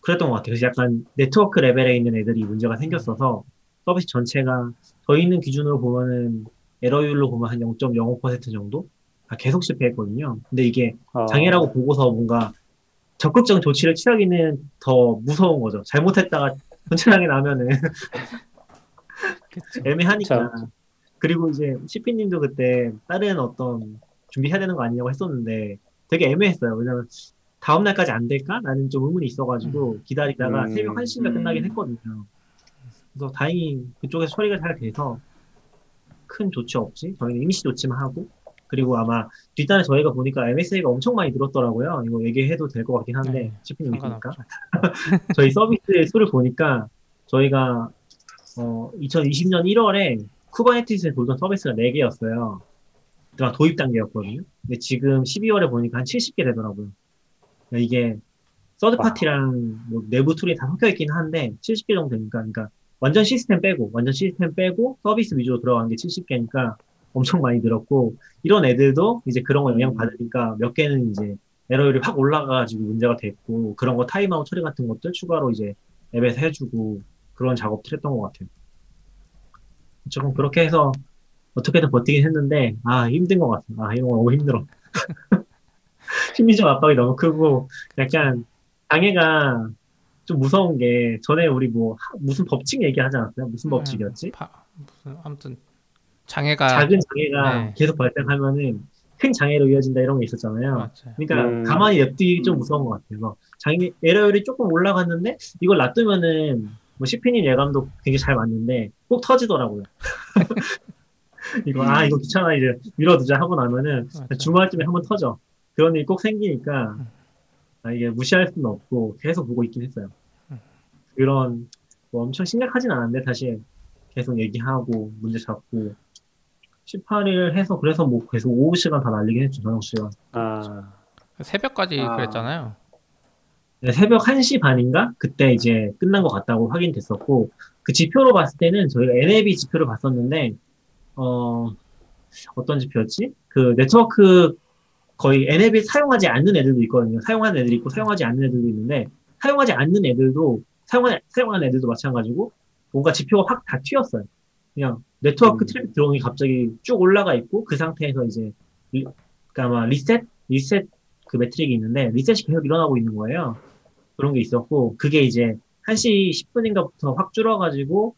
Speaker 4: 그랬던 것 같아요. 그래서 약간 네트워크 레벨에 있는 애들이 문제가 생겼어서 서비스 전체가 저희 있는 기준으로 보면은 에러율로 보면 한 0.05% 정도 다 계속 실패했거든요. 근데 이게
Speaker 2: 어,
Speaker 4: 장애라고 보고서 뭔가 적극적인 조치를 취하기는 더 무서운 거죠. 잘못했다가 전체장애 나면은
Speaker 3: 그쵸.
Speaker 4: 애매하니까. 그리고 이제 CP님도 그때 다른 어떤 준비해야 되는 거 아니냐고 했었는데 되게 애매했어요. 왜냐면 다음 날까지 안 될까? 나는 좀 의문이 있어가지고 기다리다가
Speaker 2: 음.
Speaker 4: 새벽 1시인가
Speaker 5: 음.
Speaker 4: 끝나긴 했거든요. 그래서 다행히 그쪽에서 처리가 잘 돼서 큰 조치 없이 저희는 임시 조치만 하고 그리고 아마 뒷단에 저희가 보니까 MSA가 엄청 많이 늘었더라고요. 이거 얘기해도 될 것 같긴 한데
Speaker 3: 네,
Speaker 4: CP님 있으니까
Speaker 3: 상관없죠.
Speaker 4: 저희 서비스의 수를 보니까 저희가 어, 2020년 1월에 Kubernetes에 돌던 서비스가 4개였어요. 그러니까 도입 단계였거든요. 근데 지금 12월에 보니까 한 70개 되더라고요. 그러니까 이게 third party랑 뭐 내부 툴이 다 섞여 있긴 한데 70개 정도 되니까 그러니까 완전 시스템 빼고 완전 시스템 빼고 서비스 위주로 들어간 게 70개니까 엄청 많이 늘었고 이런 애들도 이제 그런 거 영향 받으니까 몇 개는 이제 에러율이 확 올라가가지고 문제가 됐고 그런 거 타임아웃 처리 같은 것들 추가로 이제 앱에서 해주고 그런 작업들 했던 것 같아요. 조금 그렇게 해서 어떻게든 버티긴 했는데 아 힘든 것 같아요. 아 이런 거 너무 힘들어. 심리적 압박이 너무 크고 약간 장애가 좀 무서운 게 전에 우리 뭐 하- 무슨 법칙 얘기하지 않았어요? 무슨 법칙이었지?
Speaker 3: 파, 무슨 아무튼 장애가
Speaker 4: 작은 장애가
Speaker 3: 네.
Speaker 4: 계속 발생하면은 큰 장애로 이어진다 이런 게 있었잖아요.
Speaker 3: 맞아요.
Speaker 4: 그러니까
Speaker 2: 음.
Speaker 4: 가만히 냅두기 좀
Speaker 5: 음.
Speaker 4: 무서운 것 같아요. 뭐 장애 에러율이 조금 올라갔는데 이걸 놔두면은 뭐 CP님 예감도 굉장히 잘 맞는데 꼭 터지더라고요. 이거 아 이거 귀찮아 이제 밀어두자 하고 나면은
Speaker 3: 맞아요.
Speaker 4: 주말쯤에 한번 터져. 그런 일이 꼭 생기니까
Speaker 3: 음.
Speaker 4: 아, 이게 무시할 수는 없고 계속 보고 있긴 했어요.
Speaker 3: 음.
Speaker 4: 그런 뭐 엄청 심각하진 않은데 사실 계속 얘기하고 문제 잡고 18일 해서 그래서 뭐 계속 오후 시간 다 날리긴 했죠 저녁 시간.
Speaker 2: 아,
Speaker 3: 새벽까지
Speaker 5: 아.
Speaker 3: 그랬잖아요.
Speaker 4: 네, 새벽 1시 반인가? 그때 이제 끝난 것 같다고 확인됐었고, 그 지표로 봤을 때는 저희가 NAB 지표를 봤었는데, 어, 어떤 지표였지? 그 네트워크 거의 NAB 사용하지 않는 애들도 있거든요. 사용하는 애들이 있고 사용하지 않는 애들도 있는데, 사용하지 않는 애들도, 사용하, 사용하는 애들도 마찬가지고, 뭔가 지표가 확 다 튀었어요. 그냥 네트워크
Speaker 2: 음.
Speaker 4: 트래픽 들어오는 게 갑자기 쭉 올라가 있고, 그 상태에서 이제, 리, 그러니까 아마 리셋? 리셋 그 metric이 있는데, 리셋이 계속 일어나고 있는 거예요. 그런 게 있었고, 그게 이제 1시 10분인가부터 확 줄어가지고,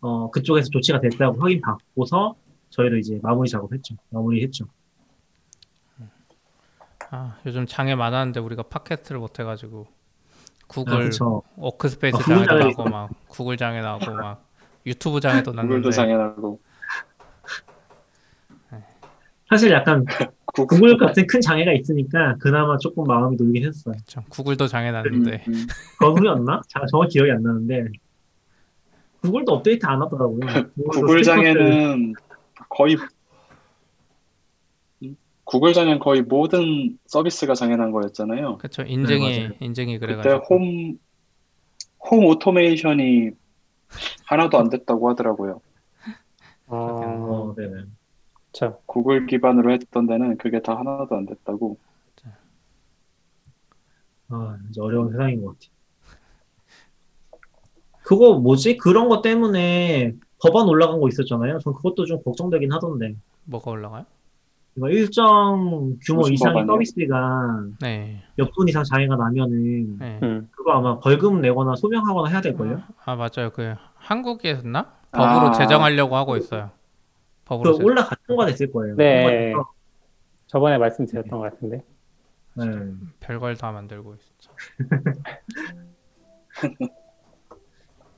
Speaker 4: 어, 그쪽에서 조치가 됐다고 확인 받고서 저희도 이제 마무리 작업했죠. 마무리 했죠.
Speaker 3: 아, 요즘 장애 많았는데 우리가 팟캐스트를 못 해가지고
Speaker 4: 아,
Speaker 3: 구글
Speaker 4: 그쵸.
Speaker 3: Workspace
Speaker 4: 아, 구글
Speaker 3: 장애도
Speaker 4: 장애
Speaker 3: 나고 막 구글 장애 나고 막 유튜브 장애도
Speaker 5: 구글도
Speaker 3: 났는데
Speaker 5: 장애 나고
Speaker 4: 사실 약간
Speaker 5: 구-
Speaker 4: 구글 같은 큰 장애가 있으니까 그나마 조금 마음이 놓이긴 했어요.
Speaker 3: 참, 구글도 장애
Speaker 5: 음,
Speaker 3: 났는데
Speaker 5: 음.
Speaker 4: 건후였나? 자, 정확히 기억이 안 나는데. 구글도 업데이트 안 하더라고요.
Speaker 5: 구글 장애는 거의 음? 구글 장애는 거의 모든 서비스가 장애난 거였잖아요.
Speaker 3: 그쵸 인증이
Speaker 4: 맞아요.
Speaker 3: 인증이
Speaker 5: 그때
Speaker 3: 그래가지고
Speaker 5: 홈, home automation이 하나도 안 됐다고 하더라고요.
Speaker 2: 아,
Speaker 4: 어, 네네.
Speaker 2: 그쵸.
Speaker 5: 구글 기반으로 했던 데는 그게 다 하나도 안 됐다고.
Speaker 4: 아, 이제 어려운 세상인 것 같아. 그거 뭐지? 그런 거 때문에 법안 올라간 거 있었잖아요. 전 그것도 좀 걱정되긴 하던데.
Speaker 3: 뭐가 올라가요?
Speaker 4: 이거 일정 규모 이상의? 서비스가
Speaker 3: 네.
Speaker 4: 몇분 이상 장애가 나면은
Speaker 3: 네.
Speaker 2: 음.
Speaker 4: 그거 아마 벌금 내거나 소명하거나 해야 될걸요?
Speaker 3: 아 맞아요. 그 한국에서나 법으로
Speaker 5: 아.
Speaker 3: 제정하려고 하고 있어요.
Speaker 4: 그
Speaker 3: 법으로 제정.
Speaker 4: 올라가 통과됐을 거예요.
Speaker 2: 네.
Speaker 4: 통과돼서,
Speaker 2: 저번에 말씀드렸던 것 같은데.
Speaker 4: 네.
Speaker 3: 별걸 다 만들고 있어.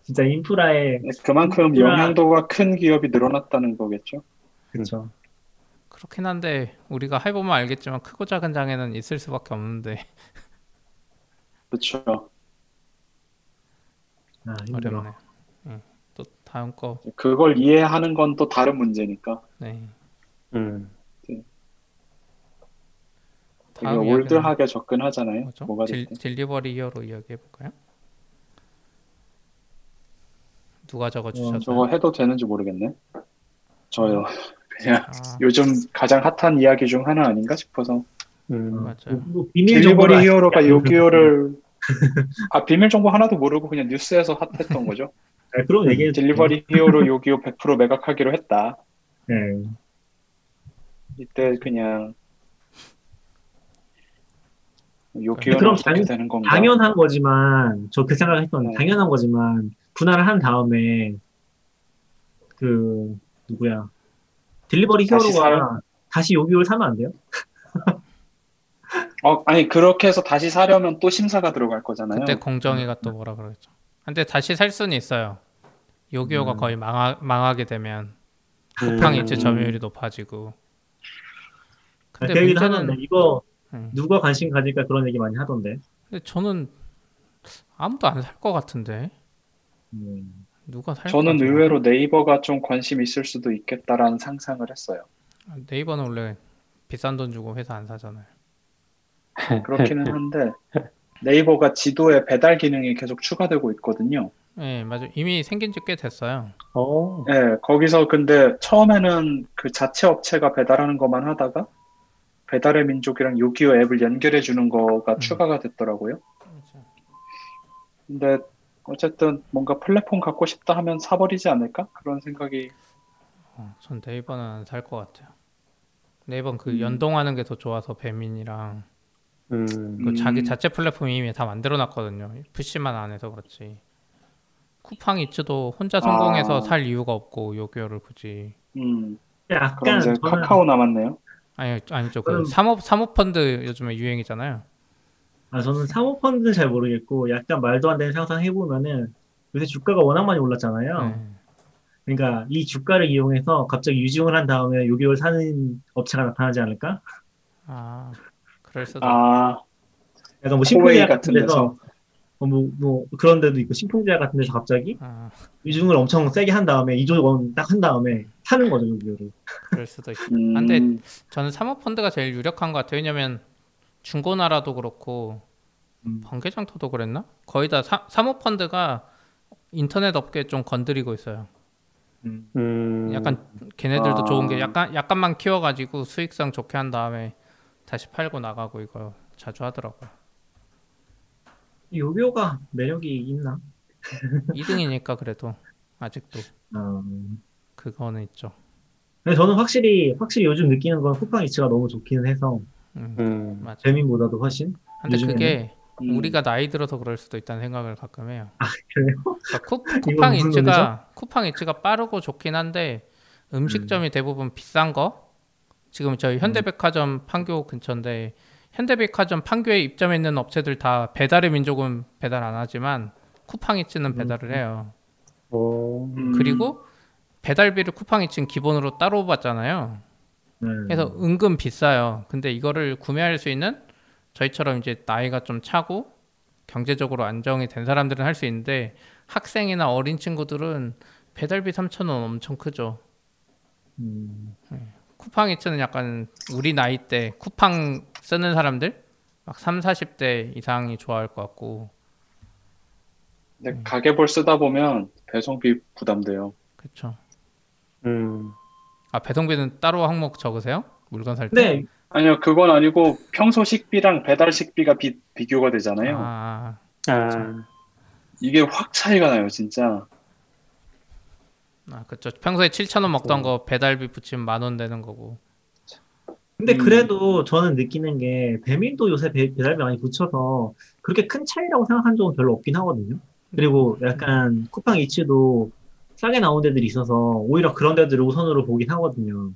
Speaker 4: 진짜 인프라에
Speaker 5: 그만큼
Speaker 4: 인프라-
Speaker 5: 영향도가 큰 기업이 늘어났다는 거겠죠.
Speaker 4: 그쵸.
Speaker 3: 그렇긴 한데 우리가 해보면 알겠지만 크고 작은 장애는 있을 수밖에 없는데
Speaker 5: 그렇죠.
Speaker 4: 아.
Speaker 3: 어렵네. 응. 또 다음 거.
Speaker 5: 그걸 이해하는 건 또 다른 문제니까.
Speaker 3: 네.
Speaker 2: 음.
Speaker 5: 되게
Speaker 3: 다음 이야기는
Speaker 5: old하게 접근하잖아요.
Speaker 3: 뭐죠?
Speaker 5: 뭐가
Speaker 3: 딜. 딜리버리 히어로 이야기해 볼까요? 누가 적어
Speaker 5: 어,
Speaker 3: 주셨어요?
Speaker 5: 저거 해도 되는지 모르겠네. 저요. 그냥
Speaker 3: 아,
Speaker 5: 요즘 가장 핫한 이야기 중 하나 아닌가 싶어서
Speaker 2: 음.
Speaker 3: 맞아요.
Speaker 4: 뭐 비밀
Speaker 5: 딜리버리
Speaker 4: 정보를
Speaker 5: 히어로가 요기요를 아 비밀 정보 하나도 모르고 그냥 뉴스에서 핫했던 거죠.
Speaker 4: 아, 그럼 얘기해
Speaker 5: 딜리버리 히어로 요기요 100% 매각하기로 했다.
Speaker 4: 네.
Speaker 5: 이때 그냥 요기요는
Speaker 4: 그럼 당-
Speaker 5: 되는 건가?
Speaker 4: 당연한 거지만 저 그 생각을 했던
Speaker 5: 네.
Speaker 4: 당연한 거지만 분할을 한 다음에 그 누구야 딜리버리
Speaker 5: 다시
Speaker 4: 히어로가
Speaker 5: 사요?
Speaker 4: 다시 요기요를 사면 안 돼요?
Speaker 5: 어 아니 그렇게 해서 다시 사려면 또 심사가 들어갈 거잖아요.
Speaker 3: 그때 공정위가 또 뭐라 그러겠죠. 근데 다시 살 수는 있어요. 요기요가
Speaker 4: 음.
Speaker 3: 거의 망하, 망하게 되면
Speaker 2: 음.
Speaker 3: 쿠팡 이체 점유율이 높아지고. 근데
Speaker 4: 그
Speaker 3: 문제는
Speaker 4: 하던데 이거
Speaker 3: 음.
Speaker 4: 누가 관심 가질까 그런 얘기 많이 하던데.
Speaker 3: 근데 저는 아무도 안 살 것 같은데
Speaker 4: 음.
Speaker 3: 누가 살?
Speaker 5: 저는? 의외로 네이버가 좀 관심 있을 수도 있겠다라는 상상을 했어요.
Speaker 3: 네이버는 원래 비싼 돈 주고 회사 안 사잖아요.
Speaker 5: 그렇기는 한데 네이버가 지도에 배달 기능이 계속 추가되고 있거든요.
Speaker 3: 네, 맞아요. 이미 생긴 지 꽤 됐어요.
Speaker 2: 어.
Speaker 5: 네, 거기서 근데 처음에는 그 자체 업체가 배달하는 것만 하다가 배달의 민족이랑 요기요 앱을 연결해 주는 거가
Speaker 3: 음.
Speaker 5: 추가가 됐더라고요. 근데 어쨌든 뭔가 플랫폼 갖고 싶다 하면 사버리지 않을까? 그런 생각이
Speaker 3: 어, 전 네이버는 안살것 같아요. 네이버는 그
Speaker 5: 음.
Speaker 3: 연동하는 게 더 좋아서 배민이랑
Speaker 2: 음.
Speaker 3: 그
Speaker 5: 음.
Speaker 3: 자기 자체 플랫폼 이미 다 만들어 놨거든요. 푸시만 안 해서 그렇지. 쿠팡 이츠도 혼자 성공해서
Speaker 5: 아.
Speaker 3: 살 이유가 없고 요기요를 굳이
Speaker 5: 음,
Speaker 4: 근데
Speaker 5: 그럼
Speaker 4: 약간
Speaker 5: 이제
Speaker 4: 저는
Speaker 5: 카카오 남았네요.
Speaker 3: 아니 아니죠. 그
Speaker 4: 저는-
Speaker 3: 사모 사모펀드 요즘에 유행이잖아요.
Speaker 4: 아, 저는 사모펀드는 잘 모르겠고 약간 말도 안 되는 상상 해보면은 요새 주가가 워낙 많이 올랐잖아요.
Speaker 3: 네.
Speaker 4: 그러니까 이 주가를 이용해서 갑자기 유증을 한 다음에 요기요를 사는 업체가 나타나지 않을까?
Speaker 3: 아 그럴 수도.
Speaker 5: 아,
Speaker 4: 약간 뭐 신풍제약
Speaker 5: 같은
Speaker 4: 데서 어, 뭐, 뭐 그런 데도 있고 신풍제약 같은 데서 갑자기
Speaker 3: 아,
Speaker 4: 유증을 엄청 세게 한 다음에 2조 원 딱 한 다음에 사는 거죠 요기요를.
Speaker 3: 그럴 수도 있고.
Speaker 5: 음,
Speaker 3: 근데 저는 사모펀드가 제일 유력한 것 같아요. 왜냐면 중고나라도 그렇고
Speaker 4: 음.
Speaker 3: 번개장터도 그랬나? 거의 다 사, 사모펀드가 인터넷 업계 좀 건드리고 있어요.
Speaker 4: 음.
Speaker 2: 음.
Speaker 3: 약간 걔네들도
Speaker 5: 아.
Speaker 3: 좋은 게 약간 약간만 키워가지고 수익성 좋게 한 다음에 다시 팔고 나가고 이거 자주 하더라고요.
Speaker 4: 요기요가 매력이 있나?
Speaker 3: 2등이니까 그래도 아직도
Speaker 4: 음.
Speaker 3: 그거는 있죠.
Speaker 4: 근데 저는 확실히 확실히 요즘 느끼는 건 쿠팡 이츠가 너무 좋기는 해서
Speaker 3: 음,
Speaker 2: 음.
Speaker 3: 맞아.
Speaker 4: 재민보다도 훨씬.
Speaker 3: 근데
Speaker 4: 요즘에는?
Speaker 3: 그게
Speaker 5: 음,
Speaker 3: 우리가 나이 들어서 그럴 수도 있다는 생각을 가끔 해요.
Speaker 4: 그래요?
Speaker 3: 그러니까 쿠, 쿠팡 이츠가 쿠팡 이츠가 빠르고 좋긴 한데 음식점이
Speaker 4: 음.
Speaker 3: 대부분 비싼 거 지금 저희 현대백화점 판교 근처인데 현대백화점 판교에 입점해 있는 업체들 다 배달의 민족은 배달 안 하지만 쿠팡 이츠는 배달을
Speaker 4: 음.
Speaker 3: 해요.
Speaker 2: 오.
Speaker 5: 음,
Speaker 3: 그리고 배달비를 쿠팡 이츠는 기본으로 따로 받잖아요.
Speaker 4: 네.
Speaker 3: 그래서 은근 비싸요. 근데 이거를 구매할 수 있는 저희처럼 이제 나이가 좀 차고 경제적으로 안정이 된 사람들은 할 수 있는데 학생이나 어린 친구들은 배달비 3,000원 엄청 크죠.
Speaker 4: 음.
Speaker 3: 쿠팡 이츠는 약간 우리 나이 때 쿠팡 쓰는 사람들 막 3, 40대 이상이 좋아할 것 같고
Speaker 5: 근데 가계볼 쓰다 보면 배송비 부담돼요.
Speaker 3: 그렇죠.
Speaker 2: 음.
Speaker 3: 아 배송비는 따로 항목 적으세요? 물건 살 때?
Speaker 4: 근데
Speaker 5: 아니요, 그건 아니고 평소 식비랑 배달 식비가 비, 비교가 되잖아요.
Speaker 3: 아,
Speaker 2: 아,
Speaker 5: 이게 확 차이가 나요, 진짜.
Speaker 3: 아 그쵸. 평소에 7천 원 먹던 거 배달비 붙이면 만 원 되는 거고.
Speaker 4: 근데
Speaker 5: 음.
Speaker 4: 그래도 저는 느끼는 게 배민도 요새 배, 배달비 많이 붙여서 그렇게 큰 차이라고 생각한 적은 별로 없긴 하거든요. 그리고 약간 쿠팡 이츠도 싸게 나온 데들이 있어서 오히려 그런 데들을 우선으로 보긴 하거든요.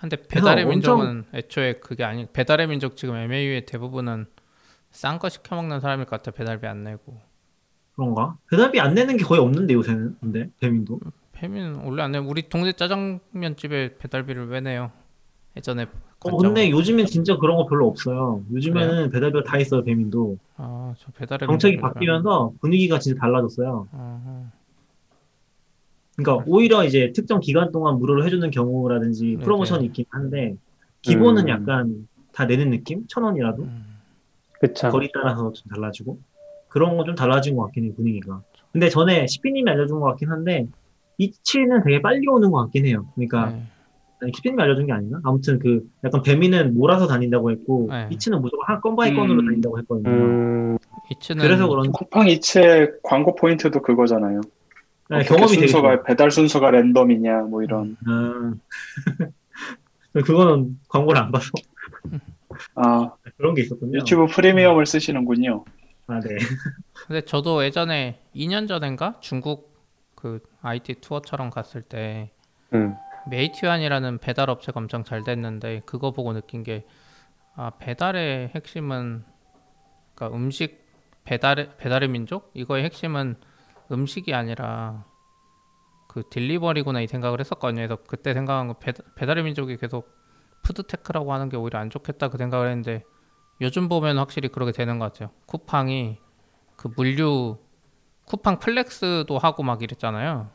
Speaker 3: 근데 배달의
Speaker 4: 엄청-
Speaker 3: 민족은 애초에 그게 아니 배달의 민족 지금 MAU의 대부분은 싼 거 시켜 먹는 사람일 것 같아 배달비 안 내고.
Speaker 4: 그런가? 배달비 안 내는 게 거의 없는데 요새는 근데 배민도
Speaker 3: 배민 원래 안 내. 우리 동네 짜장면 집에 배달비를 왜 내요? 예전에
Speaker 4: 어, 근데 요즘엔 진짜 그런 거 별로 없어요. 요즘에는 배달비가 다 있어요 배민도
Speaker 3: 아저 배달의
Speaker 4: 정책이 바뀌면서 분위기가 진짜 달라졌어요.
Speaker 3: 어,
Speaker 4: 그러니까 오히려 이제 특정 기간 동안 무료로 해주는 경우라든지
Speaker 3: 네,
Speaker 4: 프로모션이
Speaker 3: 네.
Speaker 4: 있긴 한데 기본은
Speaker 2: 음.
Speaker 4: 약간 다 내는 느낌? 천 원이라도
Speaker 3: 음.
Speaker 2: 그쵸.
Speaker 4: 거리 따라서 좀 달라지고 그런 거 좀 달라진 것 같긴 해요 분위기가. 근데 전에 시피님이 알려준 것 같긴 한데 이치는 되게 빨리 오는 것 같긴 해요. 그러니까
Speaker 3: 네.
Speaker 4: 아니, 시피님이 알려준 게 아닌가? 아무튼 그 약간 배미는 몰아서 다닌다고 했고
Speaker 3: 네.
Speaker 4: 이츠는 무조건 한 건 by 건으로
Speaker 5: 음.
Speaker 4: 다닌다고 했거든요.
Speaker 2: 음,
Speaker 3: 이츠는
Speaker 4: 그래서 그런지
Speaker 5: 쿠팡 이츠의 광고 포인트도 그거잖아요.
Speaker 4: 네, 경험이
Speaker 5: 순서가. 배달 순서가 랜덤이냐 뭐 이런.
Speaker 4: 아. 그거는 광고를 안 봐서
Speaker 5: 아
Speaker 4: 그런 게 있었군요.
Speaker 5: 유튜브 프리미엄을 쓰시는군요.
Speaker 4: 아, 네.
Speaker 3: 근데 저도 예전에 2년 전인가 중국 그 IT 투어처럼 갔을 때
Speaker 2: 음,
Speaker 3: 메이투안이라는 배달 업체가 엄청 잘 됐는데 그거 보고 느낀 게 아, 배달의 핵심은 그러니까 음식 배달의 배달의 민족 이거의 핵심은 음식이 아니라 그 delivery구나 이 생각을 했었거든요. 그래서 그때 생각한 거 배달, 배달 의 민족이 계속 food tech라고 하는 게 오히려 안 좋겠다 그 생각을 했는데 요즘 보면 확실히 그렇게 되는 것 같아요. 쿠팡이 그 물류 쿠팡 플렉스도 하고 막 이랬잖아요.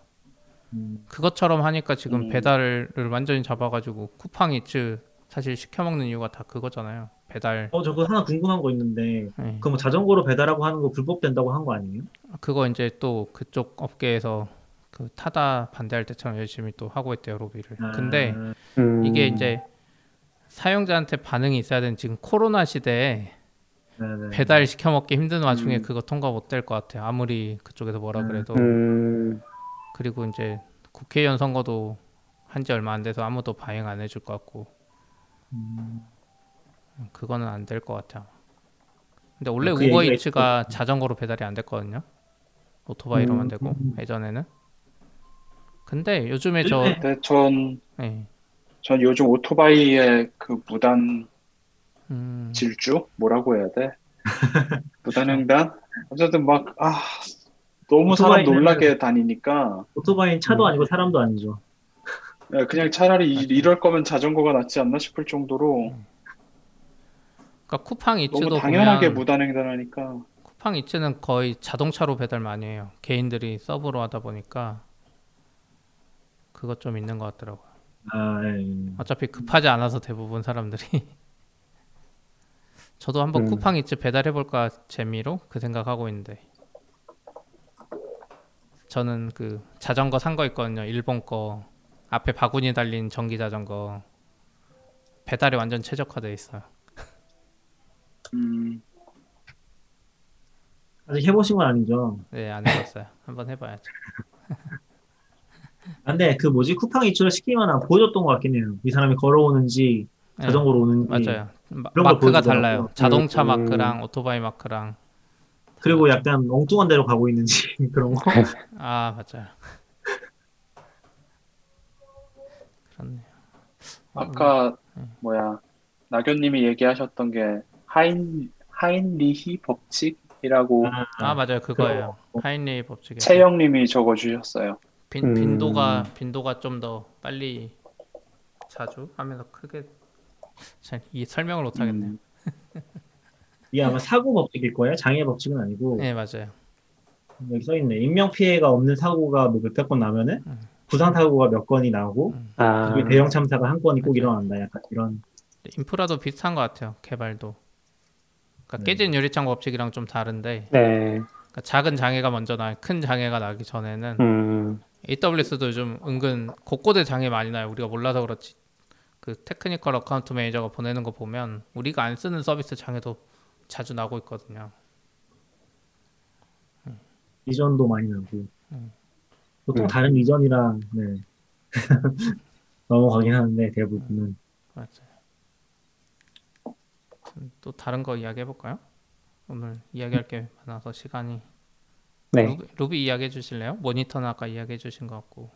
Speaker 4: 음,
Speaker 3: 그것처럼 하니까 지금
Speaker 5: 음.
Speaker 3: 배달을 완전히 잡아가지고 쿠팡 이츠 사실 시켜 먹는 이유가 다 그거잖아요. 배달
Speaker 4: 어, 저거 하나 궁금한 거 있는데,
Speaker 3: 네.
Speaker 4: 그럼 뭐 자전거로 배달하고 하는 거 불법 된다고 한 거 아니에요?
Speaker 3: 그거 이제 또 그쪽 업계에서 그 타다 반대할 때처럼 열심히 또 하고 있대요 로비를.
Speaker 4: 아,
Speaker 3: 근데
Speaker 2: 음.
Speaker 3: 이게 이제 사용자한테 반응이 있어야 되는 지금 코로나 시대에
Speaker 4: 네네.
Speaker 3: 배달 시켜 먹기 힘든 와중에
Speaker 5: 음.
Speaker 3: 그거 통과 못 될 것 같아요. 아무리 그쪽에서 뭐라
Speaker 4: 음.
Speaker 3: 그래도
Speaker 2: 음,
Speaker 3: 그리고 이제 국회의원 선거도 한 지 얼마 안 돼서 아무도 반영 안 해줄 것 같고
Speaker 4: 음,
Speaker 3: 그거는 안 될 것 같아요. 근데 원래
Speaker 4: 아, 그
Speaker 3: 우버이츠가 자전거로 배달이 안 됐거든요. 오토바이로만
Speaker 2: 음,
Speaker 3: 되고
Speaker 4: 음.
Speaker 3: 예전에는. 근데 요즘에 저
Speaker 5: 근데 전,
Speaker 3: 네.
Speaker 5: 전 요즘 오토바이의 그 무단
Speaker 3: 음,
Speaker 5: 질주? 뭐라고 해야 돼? 무단 횡단? 어쨌든 막, 아, 너무 사람 놀라게 다니니까,
Speaker 4: 오토바이는 차도
Speaker 2: 음.
Speaker 4: 아니고 사람도 아니죠.
Speaker 5: 예, 그냥 차라리 이. 이럴 거면 자전거가 낫지 않나 싶을 정도로
Speaker 3: 그러니까 쿠팡 이츠도
Speaker 5: 너무 당연하게
Speaker 3: 보면
Speaker 5: 무단 횡단하니까.
Speaker 3: 쿠팡 이츠는 거의 자동차로 배달 많이 해요. 개인들이 서브로 하다 보니까 그것 좀 있는 것 같더라고요.
Speaker 4: 아, 예.
Speaker 3: 어차피 급하지 않아서 대부분 사람들이 저도 한번
Speaker 2: 음.
Speaker 3: 쿠팡 이츠 배달해 볼까 재미로 그 생각하고 있는데 저는 그 자전거 산 거 있거든요 일본 거 앞에 바구니 달린 전기 자전거 배달이 완전 최적화돼 있어요
Speaker 5: 음,
Speaker 4: 아직 해보신 건 아니죠.
Speaker 3: 네 안 해봤어요 한번 해봐야죠
Speaker 4: 아, 근데 그 뭐지 쿠팡 이츠를 시키면 안 보여줬던 것 같긴 해요. 이 사람이 걸어오는지
Speaker 3: 네,
Speaker 4: 자전거로 오는지.
Speaker 3: 맞아요 마,
Speaker 4: 그런 걸
Speaker 3: 마크가. 달라요 자동차
Speaker 2: 음.
Speaker 3: 마크랑 오토바이 마크랑
Speaker 4: 그리고 약간 엉뚱한 데로 가고 있는지 그런 거.
Speaker 3: 아 맞아요 그렇네요
Speaker 5: 아까, 뭐야, 낙연님이 얘기하셨던 게, 하인, 하인리히 법칙 이라고
Speaker 3: 아 맞아요 그거예요
Speaker 4: 그거.
Speaker 3: 하인리 법칙에
Speaker 5: 채영님이 적어주셨어요.
Speaker 3: 빈,
Speaker 2: 음.
Speaker 3: 빈도가 빈도가 좀 더 빨리 자주 하면서 크게 잘 이 설명을 못 하겠네요.
Speaker 5: 음,
Speaker 4: 이게 아마 사고 법칙일 거예요. 장애 법칙은 아니고
Speaker 3: 네 맞아요.
Speaker 4: 여기 써 있네. 인명 피해가 없는 사고가 뭐 몇백 건 나면은
Speaker 3: 음.
Speaker 4: 부상 사고가 몇 건이 나오고
Speaker 3: 음.
Speaker 2: 아,
Speaker 4: 그게 대형 참사가 한 건이 꼭
Speaker 3: 맞아요.
Speaker 4: 일어난다. 약간 이런.
Speaker 3: 인프라도 비슷한 것 같아요. 개발도. 그러니까
Speaker 4: 네.
Speaker 3: 깨진 유리창 법칙이랑 좀 다른데
Speaker 2: 네,
Speaker 3: 그러니까 작은 장애가 먼저 나, 큰 장애가 나기 전에는
Speaker 2: 음,
Speaker 3: AWS도 요즘 은근 곳곳에 장애 많이 나요. 우리가 몰라서 그렇지. 그 technical account manager가 보내는 거 보면 우리가 안 쓰는 서비스 장애도 자주 나고 있거든요.
Speaker 4: region도 많이 나고
Speaker 3: 음.
Speaker 4: 보통
Speaker 2: 음.
Speaker 4: 다른 region이랑 네. 넘어가긴 하는데 대부분은
Speaker 3: 맞아요. 음, 또 다른 거 이야기해 볼까요? 오늘 이야기할 게 많아서 시간이
Speaker 2: 네.
Speaker 3: Ruby, Ruby 이야기해 주실래요? 모니터는 아까 이야기해 주신 것 같고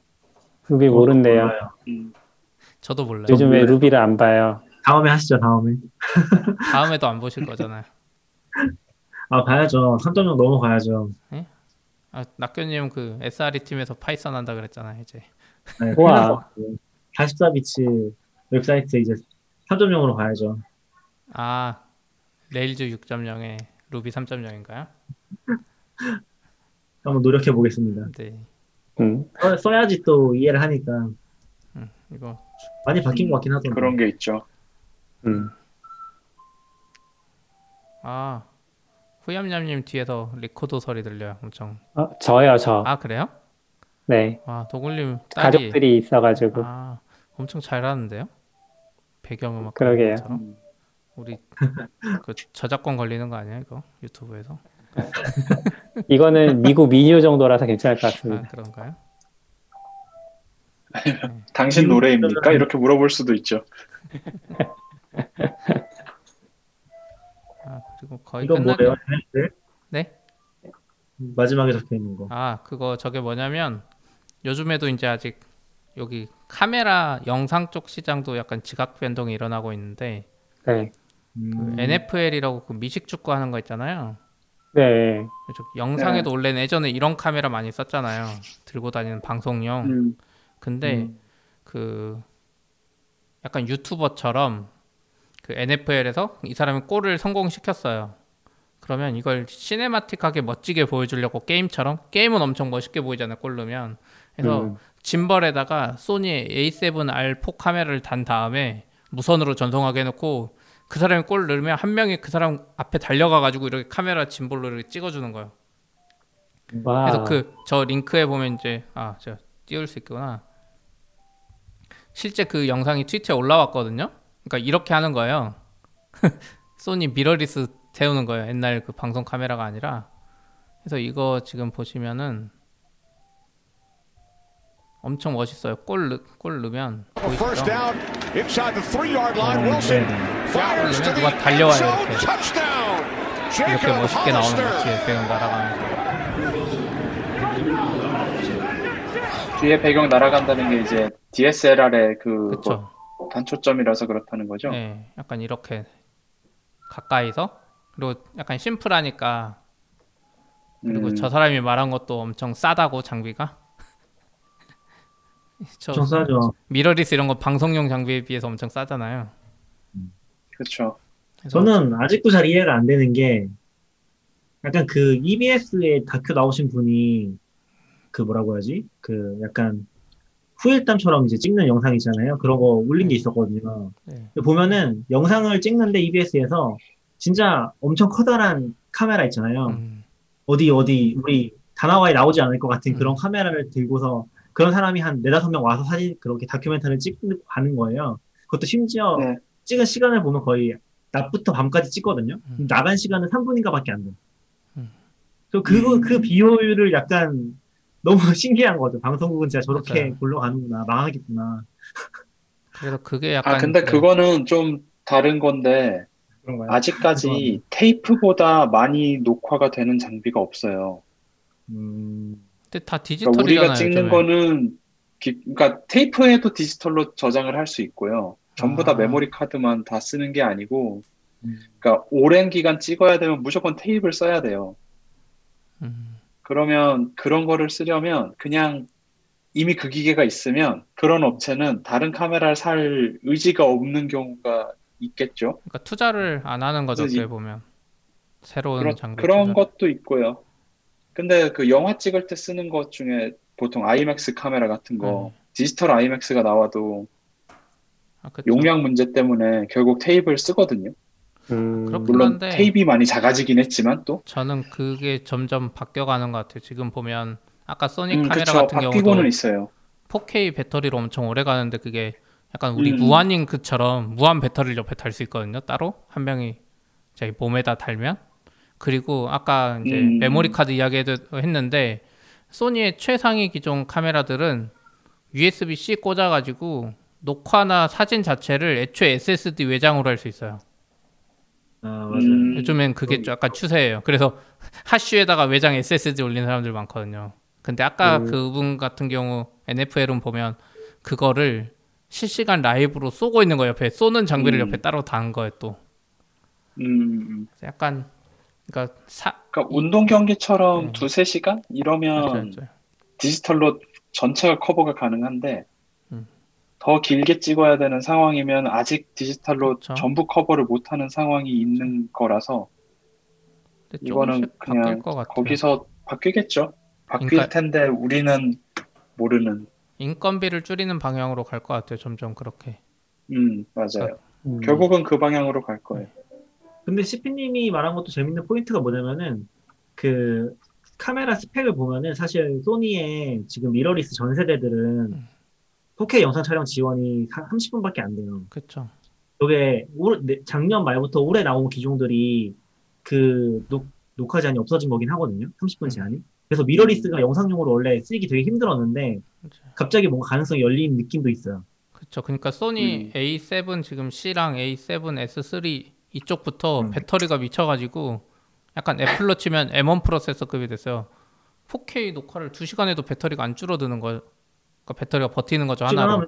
Speaker 2: 루비 모른대요.
Speaker 5: 음,
Speaker 3: 저도 몰라요.
Speaker 2: 요즘 왜
Speaker 4: 몰라요.
Speaker 2: Ruby를 안 봐요?
Speaker 4: 다음에 하시죠 다음에
Speaker 3: 다음에도 안 보실 거잖아요.
Speaker 4: 아 봐야죠 3.0 넘어가야죠
Speaker 3: 아, 낙교님 그 SRE 팀에서 Python 한다 그랬잖아요. 이제
Speaker 4: 네,
Speaker 2: 우와.
Speaker 4: 44bits 웹사이트 이제 3.0으로 가야죠
Speaker 3: 아 Rails 6.0에 루비 3.0인가요?
Speaker 4: 한번 노력해 보겠습니다
Speaker 3: 네.
Speaker 2: 음.
Speaker 4: 써, 써야지 또 이해를 하니까
Speaker 3: 음, 이거
Speaker 4: 많이 바뀐 것 같긴 하던데
Speaker 5: 그런 게 있죠.
Speaker 2: 음.
Speaker 3: 아 후얌얌님 뒤에서 리코더 소리 들려요. 엄청.
Speaker 2: 어, 저요, 저.
Speaker 3: 아 그래요?
Speaker 2: 네.
Speaker 3: 와 도굴님 딸이
Speaker 2: 가족들이 있어가지고.
Speaker 3: 아 엄청 잘하는데요? 배경음악
Speaker 2: 그러게요.
Speaker 3: 것처럼?
Speaker 5: 음,
Speaker 3: 우리 그 저작권 걸리는 거 아니야 이거 유튜브에서?
Speaker 2: 이거는 미국 미디어 정도라서 괜찮을
Speaker 3: 것아
Speaker 2: 같습니다.
Speaker 3: 그런가요?
Speaker 5: 당신
Speaker 4: 미국
Speaker 5: 노래입니까? 이렇게 물어볼 수도 있죠.
Speaker 3: 아 그리고 거의
Speaker 4: 이건. 뭐예요? 네?
Speaker 3: 네?
Speaker 4: 마지막에 적혀 있는 거
Speaker 3: 아 그거 저게 뭐냐면 요즘에도 이제 아직 여기 카메라 영상 쪽 시장도 약간 지각 변동이 일어나고 있는데
Speaker 2: 네.
Speaker 3: 그
Speaker 4: 음,
Speaker 3: NFL이라고 그 미식 축구 하는 거 있잖아요.
Speaker 2: 네.
Speaker 3: 저 영상에도 원래는 예전에 이런 카메라 많이 썼잖아요. 들고 다니는 방송용.
Speaker 5: 음,
Speaker 3: 근데
Speaker 4: 음.
Speaker 3: 그 약간 유튜버처럼 그 NFL에서 이 사람이 골을 성공시켰어요. 그러면 이걸 시네마틱하게 멋지게 보여주려고 게임처럼 게임은 엄청 멋있게 보이잖아요. 골 넣으면 그래서
Speaker 2: 음.
Speaker 3: 짐벌에다가 소니 A7R4 카메라를 단 다음에 무선으로 전송하게 해놓고 그 사람이 골 넣으면 한 명이 그 사람 앞에 달려가 가지고 이렇게 카메라 짐볼로 이렇게 찍어주는 거예요.
Speaker 2: 와.
Speaker 3: 그래서 그 저 링크에 보면 이제 아 제가 띄울 수 있구나. 실제 그 영상이 트위터에 올라왔거든요. 그러니까 이렇게 하는 거예요. 소니 미러리스 세우는 거예요. 옛날 그 방송 카메라가 아니라. 그래서 이거 지금 보시면은 엄청 멋있어요. 골, 넣, 골 넣으면 보이시죠?
Speaker 6: The
Speaker 3: 누가 달려와요. 이렇게. 이렇게 멋있게 나오는
Speaker 6: Hollister.
Speaker 3: 거 뒤에 배경 날아가면서.
Speaker 5: 뒤에 배경 날아간다는 게 이제 DSLR의 그? 뭐 단초점이라서 그렇다는 거죠.
Speaker 3: 네, 약간 이렇게 가까이서 그리고 약간 심플하니까 그리고
Speaker 5: 음,
Speaker 3: 저 사람이 말한 것도 엄청 싸다고 장비가. 저
Speaker 4: 엄청 싸죠
Speaker 3: 미러리스 이런 거 방송용 장비에 비해서 엄청 싸잖아요.
Speaker 5: 그렇죠.
Speaker 4: 저는 아직도 잘 이해가 안 되는 게 약간 그 EBS에 다큐 나오신 분이 그 뭐라고 해야지 그 약간 후일담처럼 이제 찍는 영상 있잖아요 그런 거 올린 게 있었거든요
Speaker 3: 네.
Speaker 4: 보면은 영상을 찍는데 EBS에서 진짜 엄청 커다란 카메라 있잖아요
Speaker 3: 음,
Speaker 4: 어디 어디 우리 다나와에 나오지 않을 것 같은 그런
Speaker 3: 음.
Speaker 4: 카메라를 들고서 그런 사람이 한 네다섯 명 와서 사진 그렇게 다큐멘터리를 찍고 가는 거예요. 그것도 심지어
Speaker 5: 네.
Speaker 4: 찍은 시간을 보면 거의 낮부터 밤까지 찍거든요.
Speaker 3: 음.
Speaker 4: 나간 시간은 3분인가밖에 안 돼.
Speaker 3: 음.
Speaker 4: 저 그거
Speaker 5: 음.
Speaker 4: 그 비효율을 약간 너무 신기한 거죠. 방송국은 진짜 저렇게
Speaker 3: 맞아요.
Speaker 4: 굴러가는구나, 망하겠구나
Speaker 3: 그래서 그게 약간
Speaker 5: 아 근데
Speaker 3: 그-
Speaker 5: 그거는 좀 다른 건데
Speaker 4: 그런가요?
Speaker 5: 아직까지 테이프보다 많이 녹화가 되는 장비가 없어요.
Speaker 4: 음,
Speaker 3: 근데 다
Speaker 5: 그러니까
Speaker 3: 디지털이잖아요.
Speaker 5: 우리가 찍는
Speaker 3: 요즘에.
Speaker 5: 거는 기- 그러니까 테이프에도 디지털로 저장을 할 수 있고요. 전부 다
Speaker 3: 아.
Speaker 5: 메모리 카드만 다 쓰는 게 아니고,
Speaker 4: 음.
Speaker 5: 그러니까 오랜 기간 찍어야 되면 무조건 테이프를 써야 돼요.
Speaker 3: 음,
Speaker 5: 그러면 그런 거를 쓰려면 그냥 이미 그 기계가 있으면 그런 업체는 다른 카메라를 살 의지가 없는 경우가 있겠죠.
Speaker 3: 그러니까 투자를 안 하는 거죠.
Speaker 5: 이-
Speaker 3: 어떻게 보면 새로운
Speaker 5: 그런,
Speaker 3: 장비
Speaker 5: 그런
Speaker 3: 투자.
Speaker 5: 것도 있고요. 근데 그 영화 찍을 때 쓰는 것 중에 보통 아이맥스 카메라 같은 거,
Speaker 3: 음.
Speaker 5: 디지털 아이맥스가 나와도
Speaker 3: 아.
Speaker 5: 용량 문제 때문에 결국 테이프를 쓰거든요.
Speaker 2: 음.
Speaker 5: 물론
Speaker 3: 한데
Speaker 5: 테이프가 많이 작아지긴 했지만 또.
Speaker 3: 저는 그게 점점 바뀌어가는 것 같아요. 지금 보면 아까 소니
Speaker 5: 음,
Speaker 3: 카메라
Speaker 5: 그쵸.
Speaker 3: 같은 경우도
Speaker 5: 있어요.
Speaker 3: 4K 배터리로 엄청 오래 가는데 그게 약간 우리
Speaker 5: 음.
Speaker 3: 무한잉크처럼 무한 배터리를 옆에 달 수 있거든요. 따로 한 명이 자기 몸에다 달면 그리고 아까 이제
Speaker 5: 음.
Speaker 3: 메모리 카드 이야기도 했는데 소니의 최상위 기종 카메라들은 USB-C 꽂아가지고 녹화나 사진 자체를 애초에 SSD 외장으로 할 수 있어요.
Speaker 4: 아 맞아요.
Speaker 5: 음,
Speaker 3: 요즘엔 그게 좀 약간 추세예요. 그래서 하슈에다가 외장 SSD 올리는 사람들 많거든요. 근데 아까
Speaker 2: 음.
Speaker 3: 그분 같은 경우 NFL은 보면 그거를 실시간 라이브로 쏘고 있는 거 옆에 쏘는 장비를
Speaker 5: 음.
Speaker 3: 옆에 따로 단 거예요 또.
Speaker 5: 음, 음.
Speaker 3: 그래서 약간 그러니까 사
Speaker 5: 그러니까 운동 경기처럼
Speaker 3: 네.
Speaker 5: 두세 시간 이러면
Speaker 3: 맞아요, 맞아요.
Speaker 5: 디지털로 전체가 커버가 가능한데
Speaker 3: 음.
Speaker 5: 더 길게 찍어야 되는 상황이면 아직 디지털로
Speaker 3: 그쵸.
Speaker 5: 전부 커버를 못하는 상황이 있는 거라서 이거는 그냥
Speaker 3: 바뀔 것 같아요.
Speaker 5: 거기서 바뀌겠죠. 바뀔
Speaker 3: 그러니까-
Speaker 5: 텐데 우리는 모르는.
Speaker 3: 인건비를 줄이는 방향으로 갈 것 같아요. 점점 그렇게.
Speaker 5: 음, 맞아요.
Speaker 2: 음.
Speaker 5: 결국은 그 방향으로 갈 거예요.
Speaker 4: 근데 CP님이 말한 것도 재밌는 포인트가 뭐냐면은 그 카메라 스펙을 보면은 사실 소니의 지금 미러리스 전 세대들은
Speaker 3: 음.
Speaker 4: 4K 영상 촬영 지원이 30분밖에 안 돼요.
Speaker 3: 그렇죠.
Speaker 4: 이게 올- 네, 작년 말부터 올해 나온 기종들이 그 녹, 녹화 제한이 없어진 거긴 하거든요. 30분 제한이. 그래서 미러리스가 영상용으로 원래 쓰기 되게 힘들었는데. 갑자기 뭔가 가능성이 열린 느낌도 있어요.
Speaker 3: 그렇죠. 그러니까 소니
Speaker 5: 음.
Speaker 3: A7 지금 C랑 A7 S3 이쪽부터
Speaker 4: 음.
Speaker 3: 배터리가 미쳐가지고 약간 애플로 치면 M1 프로세서급이 됐어요. 4K 녹화를 2시간 해도 배터리가 안 줄어드는 거. 그러니까 배터리가 버티는 거죠 하나로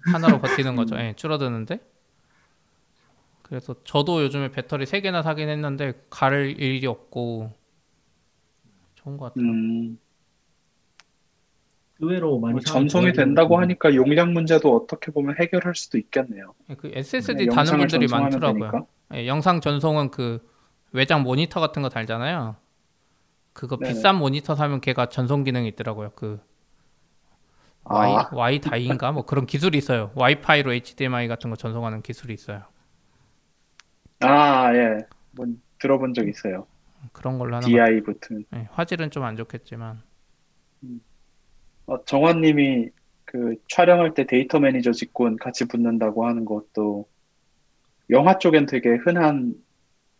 Speaker 3: 하나로 버티는 거죠. 예, 줄어드는데. 그래서 저도 요즘에 배터리 3개나 사긴 했는데 갈 일이 없고 좋은 것 같아요.
Speaker 5: 음,
Speaker 4: 의외로 많이
Speaker 5: 뭐 전송이 된다고. 하니까 용량 문제도 어떻게 보면 해결할 수도 있겠네요.
Speaker 3: 예, 그 SSD
Speaker 5: 네,
Speaker 3: 다는 분들이 많더라고요. 예, 영상 전송은 그 외장 모니터 같은 거 달잖아요. 그거
Speaker 5: 네네.
Speaker 3: 비싼 모니터 사면 걔가 전송 기능이 있더라고요. 그 Y
Speaker 5: 아,
Speaker 3: Y 다이인가 뭐 그런 기술이 있어요. 와이파이로 HDMI 같은 거 전송하는 기술이 있어요.
Speaker 5: 아, 예. 뭐 들어본 적 있어요.
Speaker 3: 그런 걸로 하는 거.
Speaker 5: DI 붙은.
Speaker 3: 예, 화질은 좀 안 좋겠지만
Speaker 5: 어, 정환님이 그 촬영할 때 데이터 매니저 직군 같이 붙는다고 하는 것도 영화 쪽엔 되게 흔한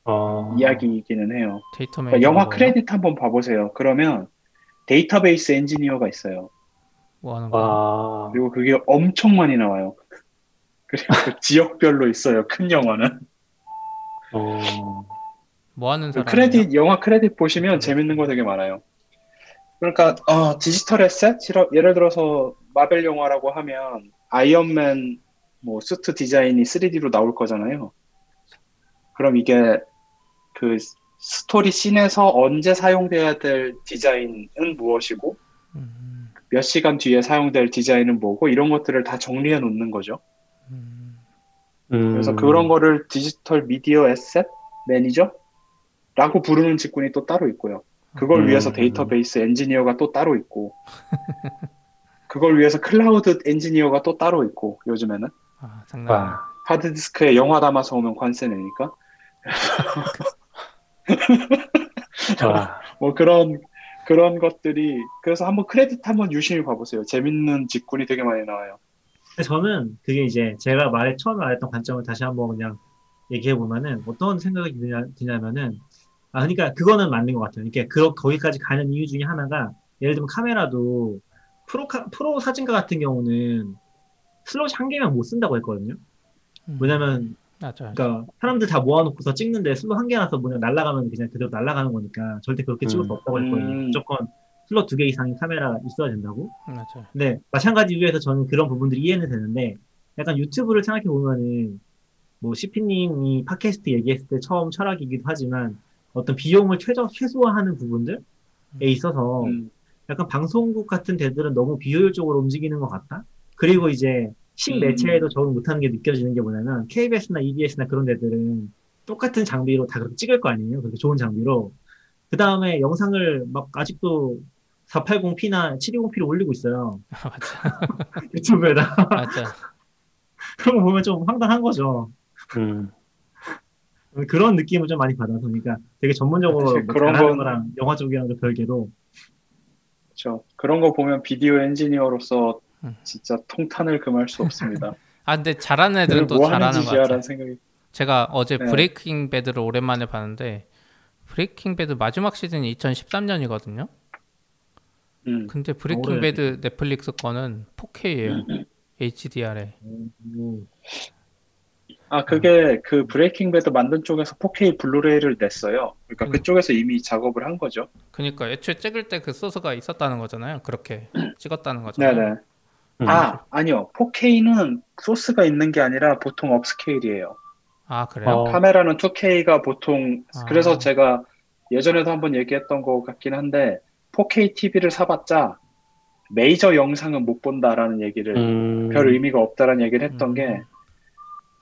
Speaker 2: 어.
Speaker 5: 이야기이기는 해요.
Speaker 3: 데이터
Speaker 5: 그러니까
Speaker 3: 매니저
Speaker 5: 영화
Speaker 3: 뭐예요?
Speaker 5: 크레딧 한번 봐보세요. 그러면 데이터베이스 엔지니어가 있어요.
Speaker 3: 뭐 하는 거?
Speaker 2: 와.
Speaker 5: 그리고 그게 엄청 많이 나와요. 그리고 지역별로 있어요. 큰 영화는.
Speaker 2: 어.
Speaker 3: 뭐 하는
Speaker 5: 그
Speaker 3: 사람?
Speaker 5: 크레딧 영화 크레딧 보시면 재밌는 거 되게 많아요. 그러니까 어, digital asset 예를- 예를 들어서 마블 영화라고 하면 아이언맨 뭐 수트 디자인이 3D로 나올 거잖아요. 그럼 이게 그 스토리 씬에서 언제 사용돼야 될 디자인은 무엇이고
Speaker 3: 음,
Speaker 5: 몇 시간 뒤에 사용될 디자인은 뭐고 이런 것들을 다 정리해 놓는 거죠.
Speaker 3: 음,
Speaker 5: 그래서
Speaker 2: 음.
Speaker 5: 그런 거를 digital media asset manager라고 부르는 직군이 또 따로 있고요. 그걸
Speaker 2: 음.
Speaker 5: 위해서 데이터베이스 엔지니어가 또 따로 있고, 그걸 위해서 클라우드 엔지니어가 또 따로 있고, 요즘에는.
Speaker 3: 아 장난.
Speaker 2: 와.
Speaker 5: 하드디스크에 영화 담아서 오면 관세 내니까.
Speaker 2: 와.
Speaker 5: 뭐 그런, 그런 것들이, 그래서 한번 크레딧 한번 유심히 봐보세요. 재밌는 직군이 되게 많이 나와요.
Speaker 4: 저는 그게 이제 제가 말에 처음에 말했던 관점을 다시 한번 그냥 얘기해 보면은 어떤 생각이 드냐, 드냐면은 아 그러니까 그거는 맞는 것 같아요. 이렇게 그 거기까지 가는 이유 중에 하나가 예를 들면 카메라도 프로 카, 프로 사진가 같은 경우는 슬롯이 한 개면 못 쓴다고 했거든요.
Speaker 3: 음,
Speaker 4: 왜냐면
Speaker 3: 맞아. 맞아.
Speaker 4: 그러니까 사람들 다 모아놓고서 찍는데 슬롯 한 개라서 그냥 날아가면 그냥 그대로 날아가는 거니까 절대 그렇게 찍을 수
Speaker 2: 음.
Speaker 4: 없다고 했거든요.
Speaker 5: 음.
Speaker 4: 무조건 슬롯 두 개 이상의 카메라 있어야 된다고.
Speaker 3: 맞아.
Speaker 4: 네, 마찬가지 이유에서 저는 그런 부분들이 이해는 되는데, 약간 유튜브를 생각해 보면은, 뭐, CP님이 팟캐스트 얘기했을 때 처음 철학이기도 하지만, 어떤 비용을 최저, 최소화하는 부분들에 있어서,
Speaker 5: 음,
Speaker 4: 약간 방송국 같은 데들은 너무 비효율적으로 움직이는 것 같다? 그리고 이제, 신
Speaker 5: 음.
Speaker 4: 매체에도 적응 못하는 게 느껴지는 게 뭐냐면, KBS나 EBS나 그런 데들은 똑같은 장비로 다 그렇게 찍을 거 아니에요? 그렇게 좋은 장비로. 그 다음에 영상을 막 아직도 480p나 720p를 올리고 있어요.
Speaker 3: 맞아.
Speaker 4: 유튜브에다.
Speaker 3: 맞아.
Speaker 4: 그런 거 보면 좀 황당한 거죠.
Speaker 2: 음.
Speaker 4: 그런 느낌을 좀 많이 받아서, 그러니까 되게 전문적으로 뭐
Speaker 5: 그런
Speaker 4: 잘하는
Speaker 5: 건-
Speaker 4: 거랑 영화 쪽이랑 좀 별개로
Speaker 5: 그렇죠. 그런 거 보면 비디오 엔지니어로서
Speaker 3: 음.
Speaker 5: 진짜 통탄을 금할 수 없습니다.
Speaker 3: 아 근데 잘하는 애들은
Speaker 5: 또뭐 하는
Speaker 3: 잘하는 것 같아요.
Speaker 5: 생각이.
Speaker 3: 제가 어제
Speaker 5: 네.
Speaker 3: 브레이킹 배드를 오랜만에 봤는데 브레이킹 배드 마지막 시즌이 2013년이거든요.
Speaker 5: 음.
Speaker 3: 근데 브레이킹
Speaker 4: 오래
Speaker 3: 배드 넷플릭스 거는 4K예요. HDR에.
Speaker 4: 음,
Speaker 5: 아 그게 그 브레이킹 배드 만든 쪽에서 4K 블루레이를 냈어요. 그러니까
Speaker 3: 음.
Speaker 5: 그쪽에서 이미 작업을 한 거죠.
Speaker 3: 그러니까 애초에 찍을 때 그 소스가 있었다는 거잖아요. 그렇게 찍었다는 거잖아요.
Speaker 5: 네네.
Speaker 2: 음.
Speaker 5: 아 아니요. 4K는 소스가 있는 게 아니라 보통 업스케일이에요.
Speaker 3: 아 그래요?
Speaker 2: 어.
Speaker 5: 카메라는 2K가 보통
Speaker 3: 아.
Speaker 5: 그래서 제가 예전에도 한번 얘기했던 것 같긴 한데 4K TV를 사봤자 메이저 영상은 못 본다라는 얘기를
Speaker 2: 음.
Speaker 5: 별 의미가 없다라는 얘기를 했던
Speaker 3: 음.
Speaker 5: 게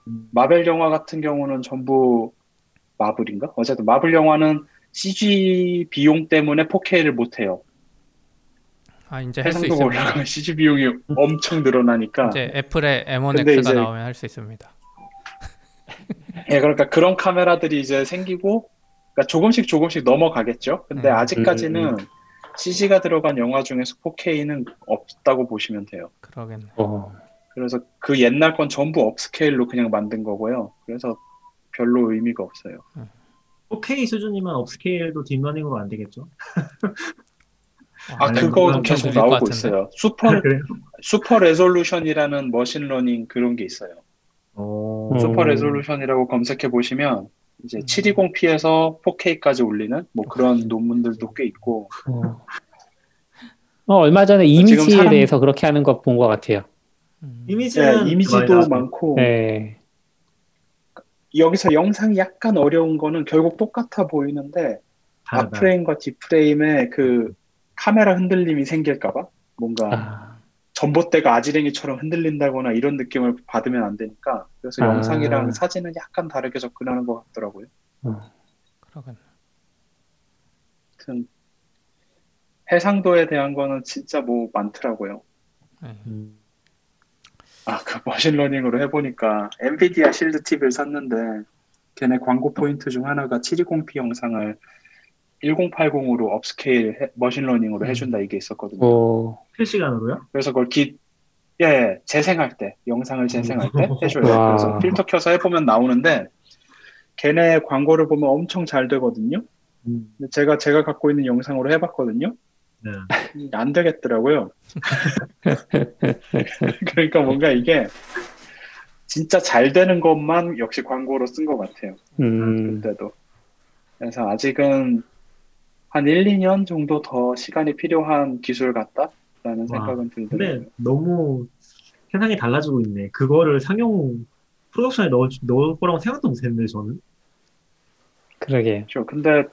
Speaker 4: 음.
Speaker 5: 마벨 영화 같은 경우는 전부 마블인가? 어쨌든 마블 영화는 CG 비용 때문에 4K를 못 해요.
Speaker 3: 아 이제 할수
Speaker 5: 해상도가
Speaker 3: 있습니다.
Speaker 5: 올라가면 CG 비용이 엄청 늘어나니까
Speaker 3: 이제 애플의
Speaker 5: 근데
Speaker 3: M1X가
Speaker 5: 이제-
Speaker 3: 나오면 할 수 있습니다.
Speaker 5: 예, 그러니까 그런 카메라들이 이제 생기고, 그러니까 조금씩 조금씩 넘어가겠죠. 근데
Speaker 3: 음.
Speaker 5: 아직까지는 CG가 들어간 영화 중에서 4K는 없다고 보시면 돼요.
Speaker 3: 그러겠네.
Speaker 2: 어.
Speaker 5: 그래서 그 옛날 건 전부 upscale로 그냥 만든 거고요. 그래서 별로 의미가 없어요.
Speaker 4: 4K 수준이면 upscale도 딥러닝으로 안 되겠죠?
Speaker 5: 아,
Speaker 4: 아니,
Speaker 5: 그거 계속 나오고. 있어요. 슈퍼,
Speaker 4: 그래요?
Speaker 5: super resolution이라는 머신러닝 그런 게 있어요.
Speaker 4: 어,
Speaker 2: 음.
Speaker 5: super resolution이라고 검색해 보시면 이제
Speaker 3: 음.
Speaker 5: 720p에서 4K까지 올리는 뭐 그런 논문들도 꽤 있고
Speaker 2: 어. 어, 얼마 전에 이미지에
Speaker 5: 사람-
Speaker 2: 대해서 그렇게 하는 거 본 것 같아요.
Speaker 3: 음.
Speaker 4: 이미지는
Speaker 5: 네, 이미지도. 많고
Speaker 2: 네.
Speaker 5: 여기서 영상이 약간 어려운 거는 결국 똑같아 보이는데. 앞프레임과 뒷프레임에 그 카메라 흔들림이 생길까봐 뭔가
Speaker 2: 아,
Speaker 5: 전봇대가 아지랭이처럼 흔들린다거나 이런 느낌을 받으면 안 되니까 그래서
Speaker 2: 아.
Speaker 5: 영상이랑 사진은 약간 다르게 접근하는 것 같더라고요.
Speaker 3: 그러겠네.
Speaker 5: 아무튼 해상도에 대한 거는 진짜 뭐 많더라고요.
Speaker 3: 네.
Speaker 4: 음.
Speaker 5: 아, 그 머신러닝으로 해보니까 엔비디아 실드 TV를 샀는데 걔네 광고 포인트 중 하나가 720p 영상을 1080으로 upscale 해- 머신러닝으로
Speaker 3: 음.
Speaker 5: 해준다 이게 있었거든요.
Speaker 2: 오,
Speaker 4: 실시간으로요?
Speaker 5: 그래서 그걸 기, 예, 예, 재생할 때, 영상을 재생할 때 해줘요.
Speaker 2: 와.
Speaker 5: 그래서 필터 켜서 해보면 나오는데 걔네 광고를 보면 엄청 잘 되거든요.
Speaker 4: 음.
Speaker 5: 근데 제가 제가 갖고 있는 영상으로 해봤거든요.
Speaker 4: 네.
Speaker 5: 음, 안 되겠더라고요. 그러니까 뭔가 이게 진짜 잘 되는 것만 역시 광고로 쓴 것 같아요.
Speaker 2: 음,
Speaker 5: 그때도. 그래서 아직은 한 1, 2년 정도 더 시간이 필요한 기술 같다라는 생각은 들더라고요.
Speaker 4: 근데 너무 세상이 달라지고 있네. 그거를 상용 프로덕션에 넣을, 넣을 거라고 생각도 못했는데 저는.
Speaker 2: 그러게.
Speaker 5: 그렇죠. 근데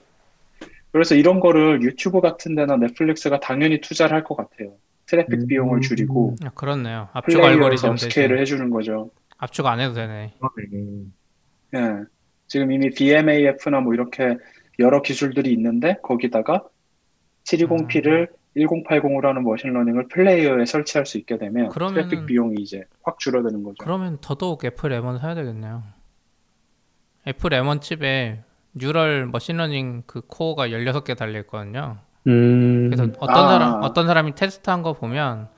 Speaker 5: 그래서 이런 거를 유튜브 같은 데나 넷플릭스가 당연히 투자를 할 것 같아요. 트래픽
Speaker 4: 음.
Speaker 5: 비용을 줄이고
Speaker 3: 아, 그렇네요. 압축 알고리즘
Speaker 5: upscale을
Speaker 3: 대신
Speaker 5: 해주는 거죠.
Speaker 3: 압축 안 해도 되네.
Speaker 5: 예. 지금 이미 VMAF나 뭐 이렇게 여러 기술들이 있는데 거기다가 720p를 1080으로 하는 머신러닝을 플레이어에 설치할 수 있게 되면
Speaker 3: 그러면은-
Speaker 5: 트래픽 비용이 이제 확 줄어드는 거죠.
Speaker 3: 그러면 더더욱 애플 M1 사야 되겠네요. 애플 M1 칩에 neural 머신러닝 그 코어가 16개 달려 있거든요.
Speaker 2: 음,
Speaker 3: 그래서 어떤
Speaker 5: 아.
Speaker 3: 사람 어떤 사람이 테스트한 거 보면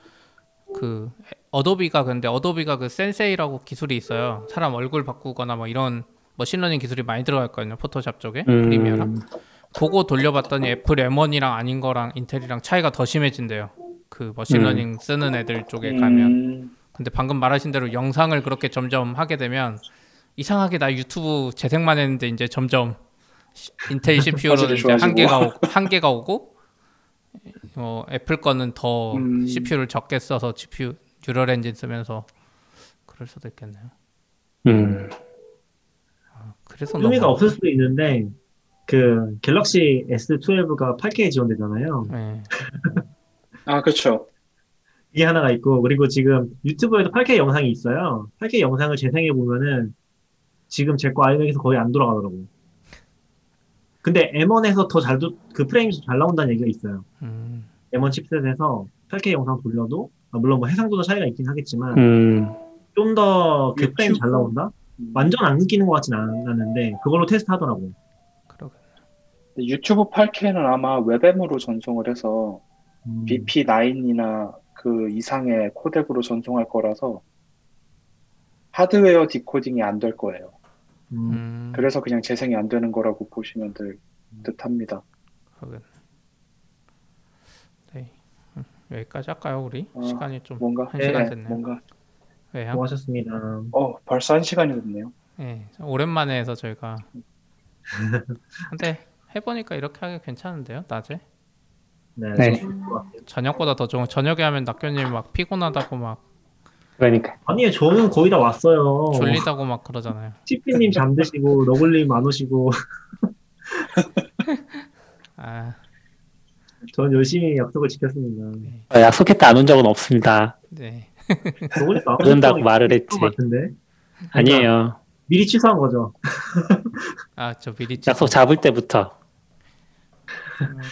Speaker 3: 그 어도비가 근데 어도비가 그 Sensei라고 기술이 있어요. 사람 얼굴 바꾸거나 뭐 이런 머신러닝 기술이 많이 들어가 있거든요. 포토샵 쪽에
Speaker 2: 음,
Speaker 3: 프리미어랑. 그거 돌려봤더니 애플 M1이랑 아닌 거랑 인텔이랑 차이가 더 심해진대요. 그 머신러닝 쓰는 애들 쪽에 가면.
Speaker 5: 음,
Speaker 3: 근데 방금 말하신 대로 영상을 그렇게 점점 하게 되면 이상하게 나 유튜브 재생만 했는데 이제 점점 시- 인텔 CPU로는 이제. 한계가 오고 한계가 오고 어, 애플 거는 더
Speaker 5: 음.
Speaker 3: CPU를 적게 써서 GPU neural engine 쓰면서 그럴 수도 있겠네요.
Speaker 2: 음,
Speaker 3: 그래서
Speaker 4: 의미가
Speaker 3: 너무
Speaker 4: 없을 수도 있는데 그 갤럭시 S12가 8K 지원되잖아요.
Speaker 3: 네.
Speaker 5: 아, 그렇죠.
Speaker 4: 이게 하나가 있고 그리고 지금 유튜브에도 8K 영상이 있어요. 8K 영상을 재생해 보면은 지금 제 거 iMac에서 거의 안 돌아가더라고. 근데 M1에서 더 잘 그 프레임이 잘 나온다는 얘기가 있어요.
Speaker 3: 음,
Speaker 4: M1 chipset에서 8K 영상 돌려도 아, 물론 뭐 해상도도 차이가 있긴 하겠지만
Speaker 2: 음,
Speaker 4: 좀더 그 프레임 잘 나온다?
Speaker 5: 음.
Speaker 4: 완전 안 끊기는 것 같진 않- 않은데 그걸로 테스트 하더라고.
Speaker 3: 그러게.
Speaker 5: 유튜브 8K는 아마 WebM으로 전송을 해서
Speaker 4: 음,
Speaker 5: VP9이나 그 이상의 코덱으로 전송할 거라서 하드웨어 디코딩이 안 될 거예요.
Speaker 4: 음,
Speaker 3: 음,
Speaker 5: 그래서 그냥 재생이 안 되는 거라고 보시면 될 듯합니다.
Speaker 3: 그건. 네. 음, 여기까지 할까요, 우리?
Speaker 5: 어,
Speaker 3: 시간이 좀
Speaker 5: 뭔가
Speaker 3: 한 시간
Speaker 5: 네,
Speaker 3: 됐네요.
Speaker 5: 뭔가
Speaker 3: 왜요?
Speaker 4: 수고하셨습니다.
Speaker 5: 어 벌써 한 시간이 됐네요.
Speaker 3: 네, 오랜만에 해서 저희가. 근데 해보니까 이렇게 하기 괜찮은데요, 낮에?
Speaker 4: 네,
Speaker 2: 네.
Speaker 3: 저녁보다 더 좋은. 저녁에 하면 낙교님 막 피곤하다고 막
Speaker 2: 그러니까
Speaker 4: 아니에요, 저는 거의 다 왔어요.
Speaker 3: 졸리다고 막 그러잖아요.
Speaker 4: TP님 잠드시고, 너굴님 안 오시고,
Speaker 3: 아,
Speaker 4: 전 열심히 약속을 지켰습니다.
Speaker 2: 어, 약속했다 안 온 적은 없습니다.
Speaker 3: 네.
Speaker 2: 그런다고 말을 했지.
Speaker 4: 것 같은데?
Speaker 2: 아니에요.
Speaker 4: 미리 취소한 거죠.
Speaker 3: 아, 저 미리
Speaker 2: 약속 잡을 때부터.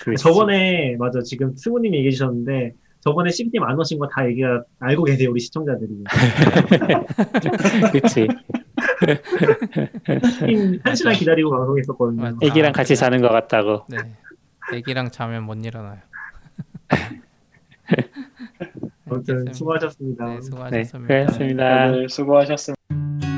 Speaker 2: 그랬지.
Speaker 4: 저번에, 맞아, 지금 승우님이 얘기해 주셨는데, 저번에 CP님 안 오신 거 다 얘기가 알고 계세요, 우리 시청자들이.
Speaker 2: 그치.
Speaker 4: CP님 한 시간 기다리고 방송했었거든요.
Speaker 3: 맞아.
Speaker 2: 애기랑 같이 자는 것 같다고.
Speaker 3: 네. 애기랑 자면 못 일어나요.
Speaker 4: 아무튼
Speaker 3: 네,
Speaker 4: 수고하셨습니다.
Speaker 3: 네, 수고하셨습니다.
Speaker 2: 네, 수고하셨습니다.
Speaker 5: 수고하셨습니다.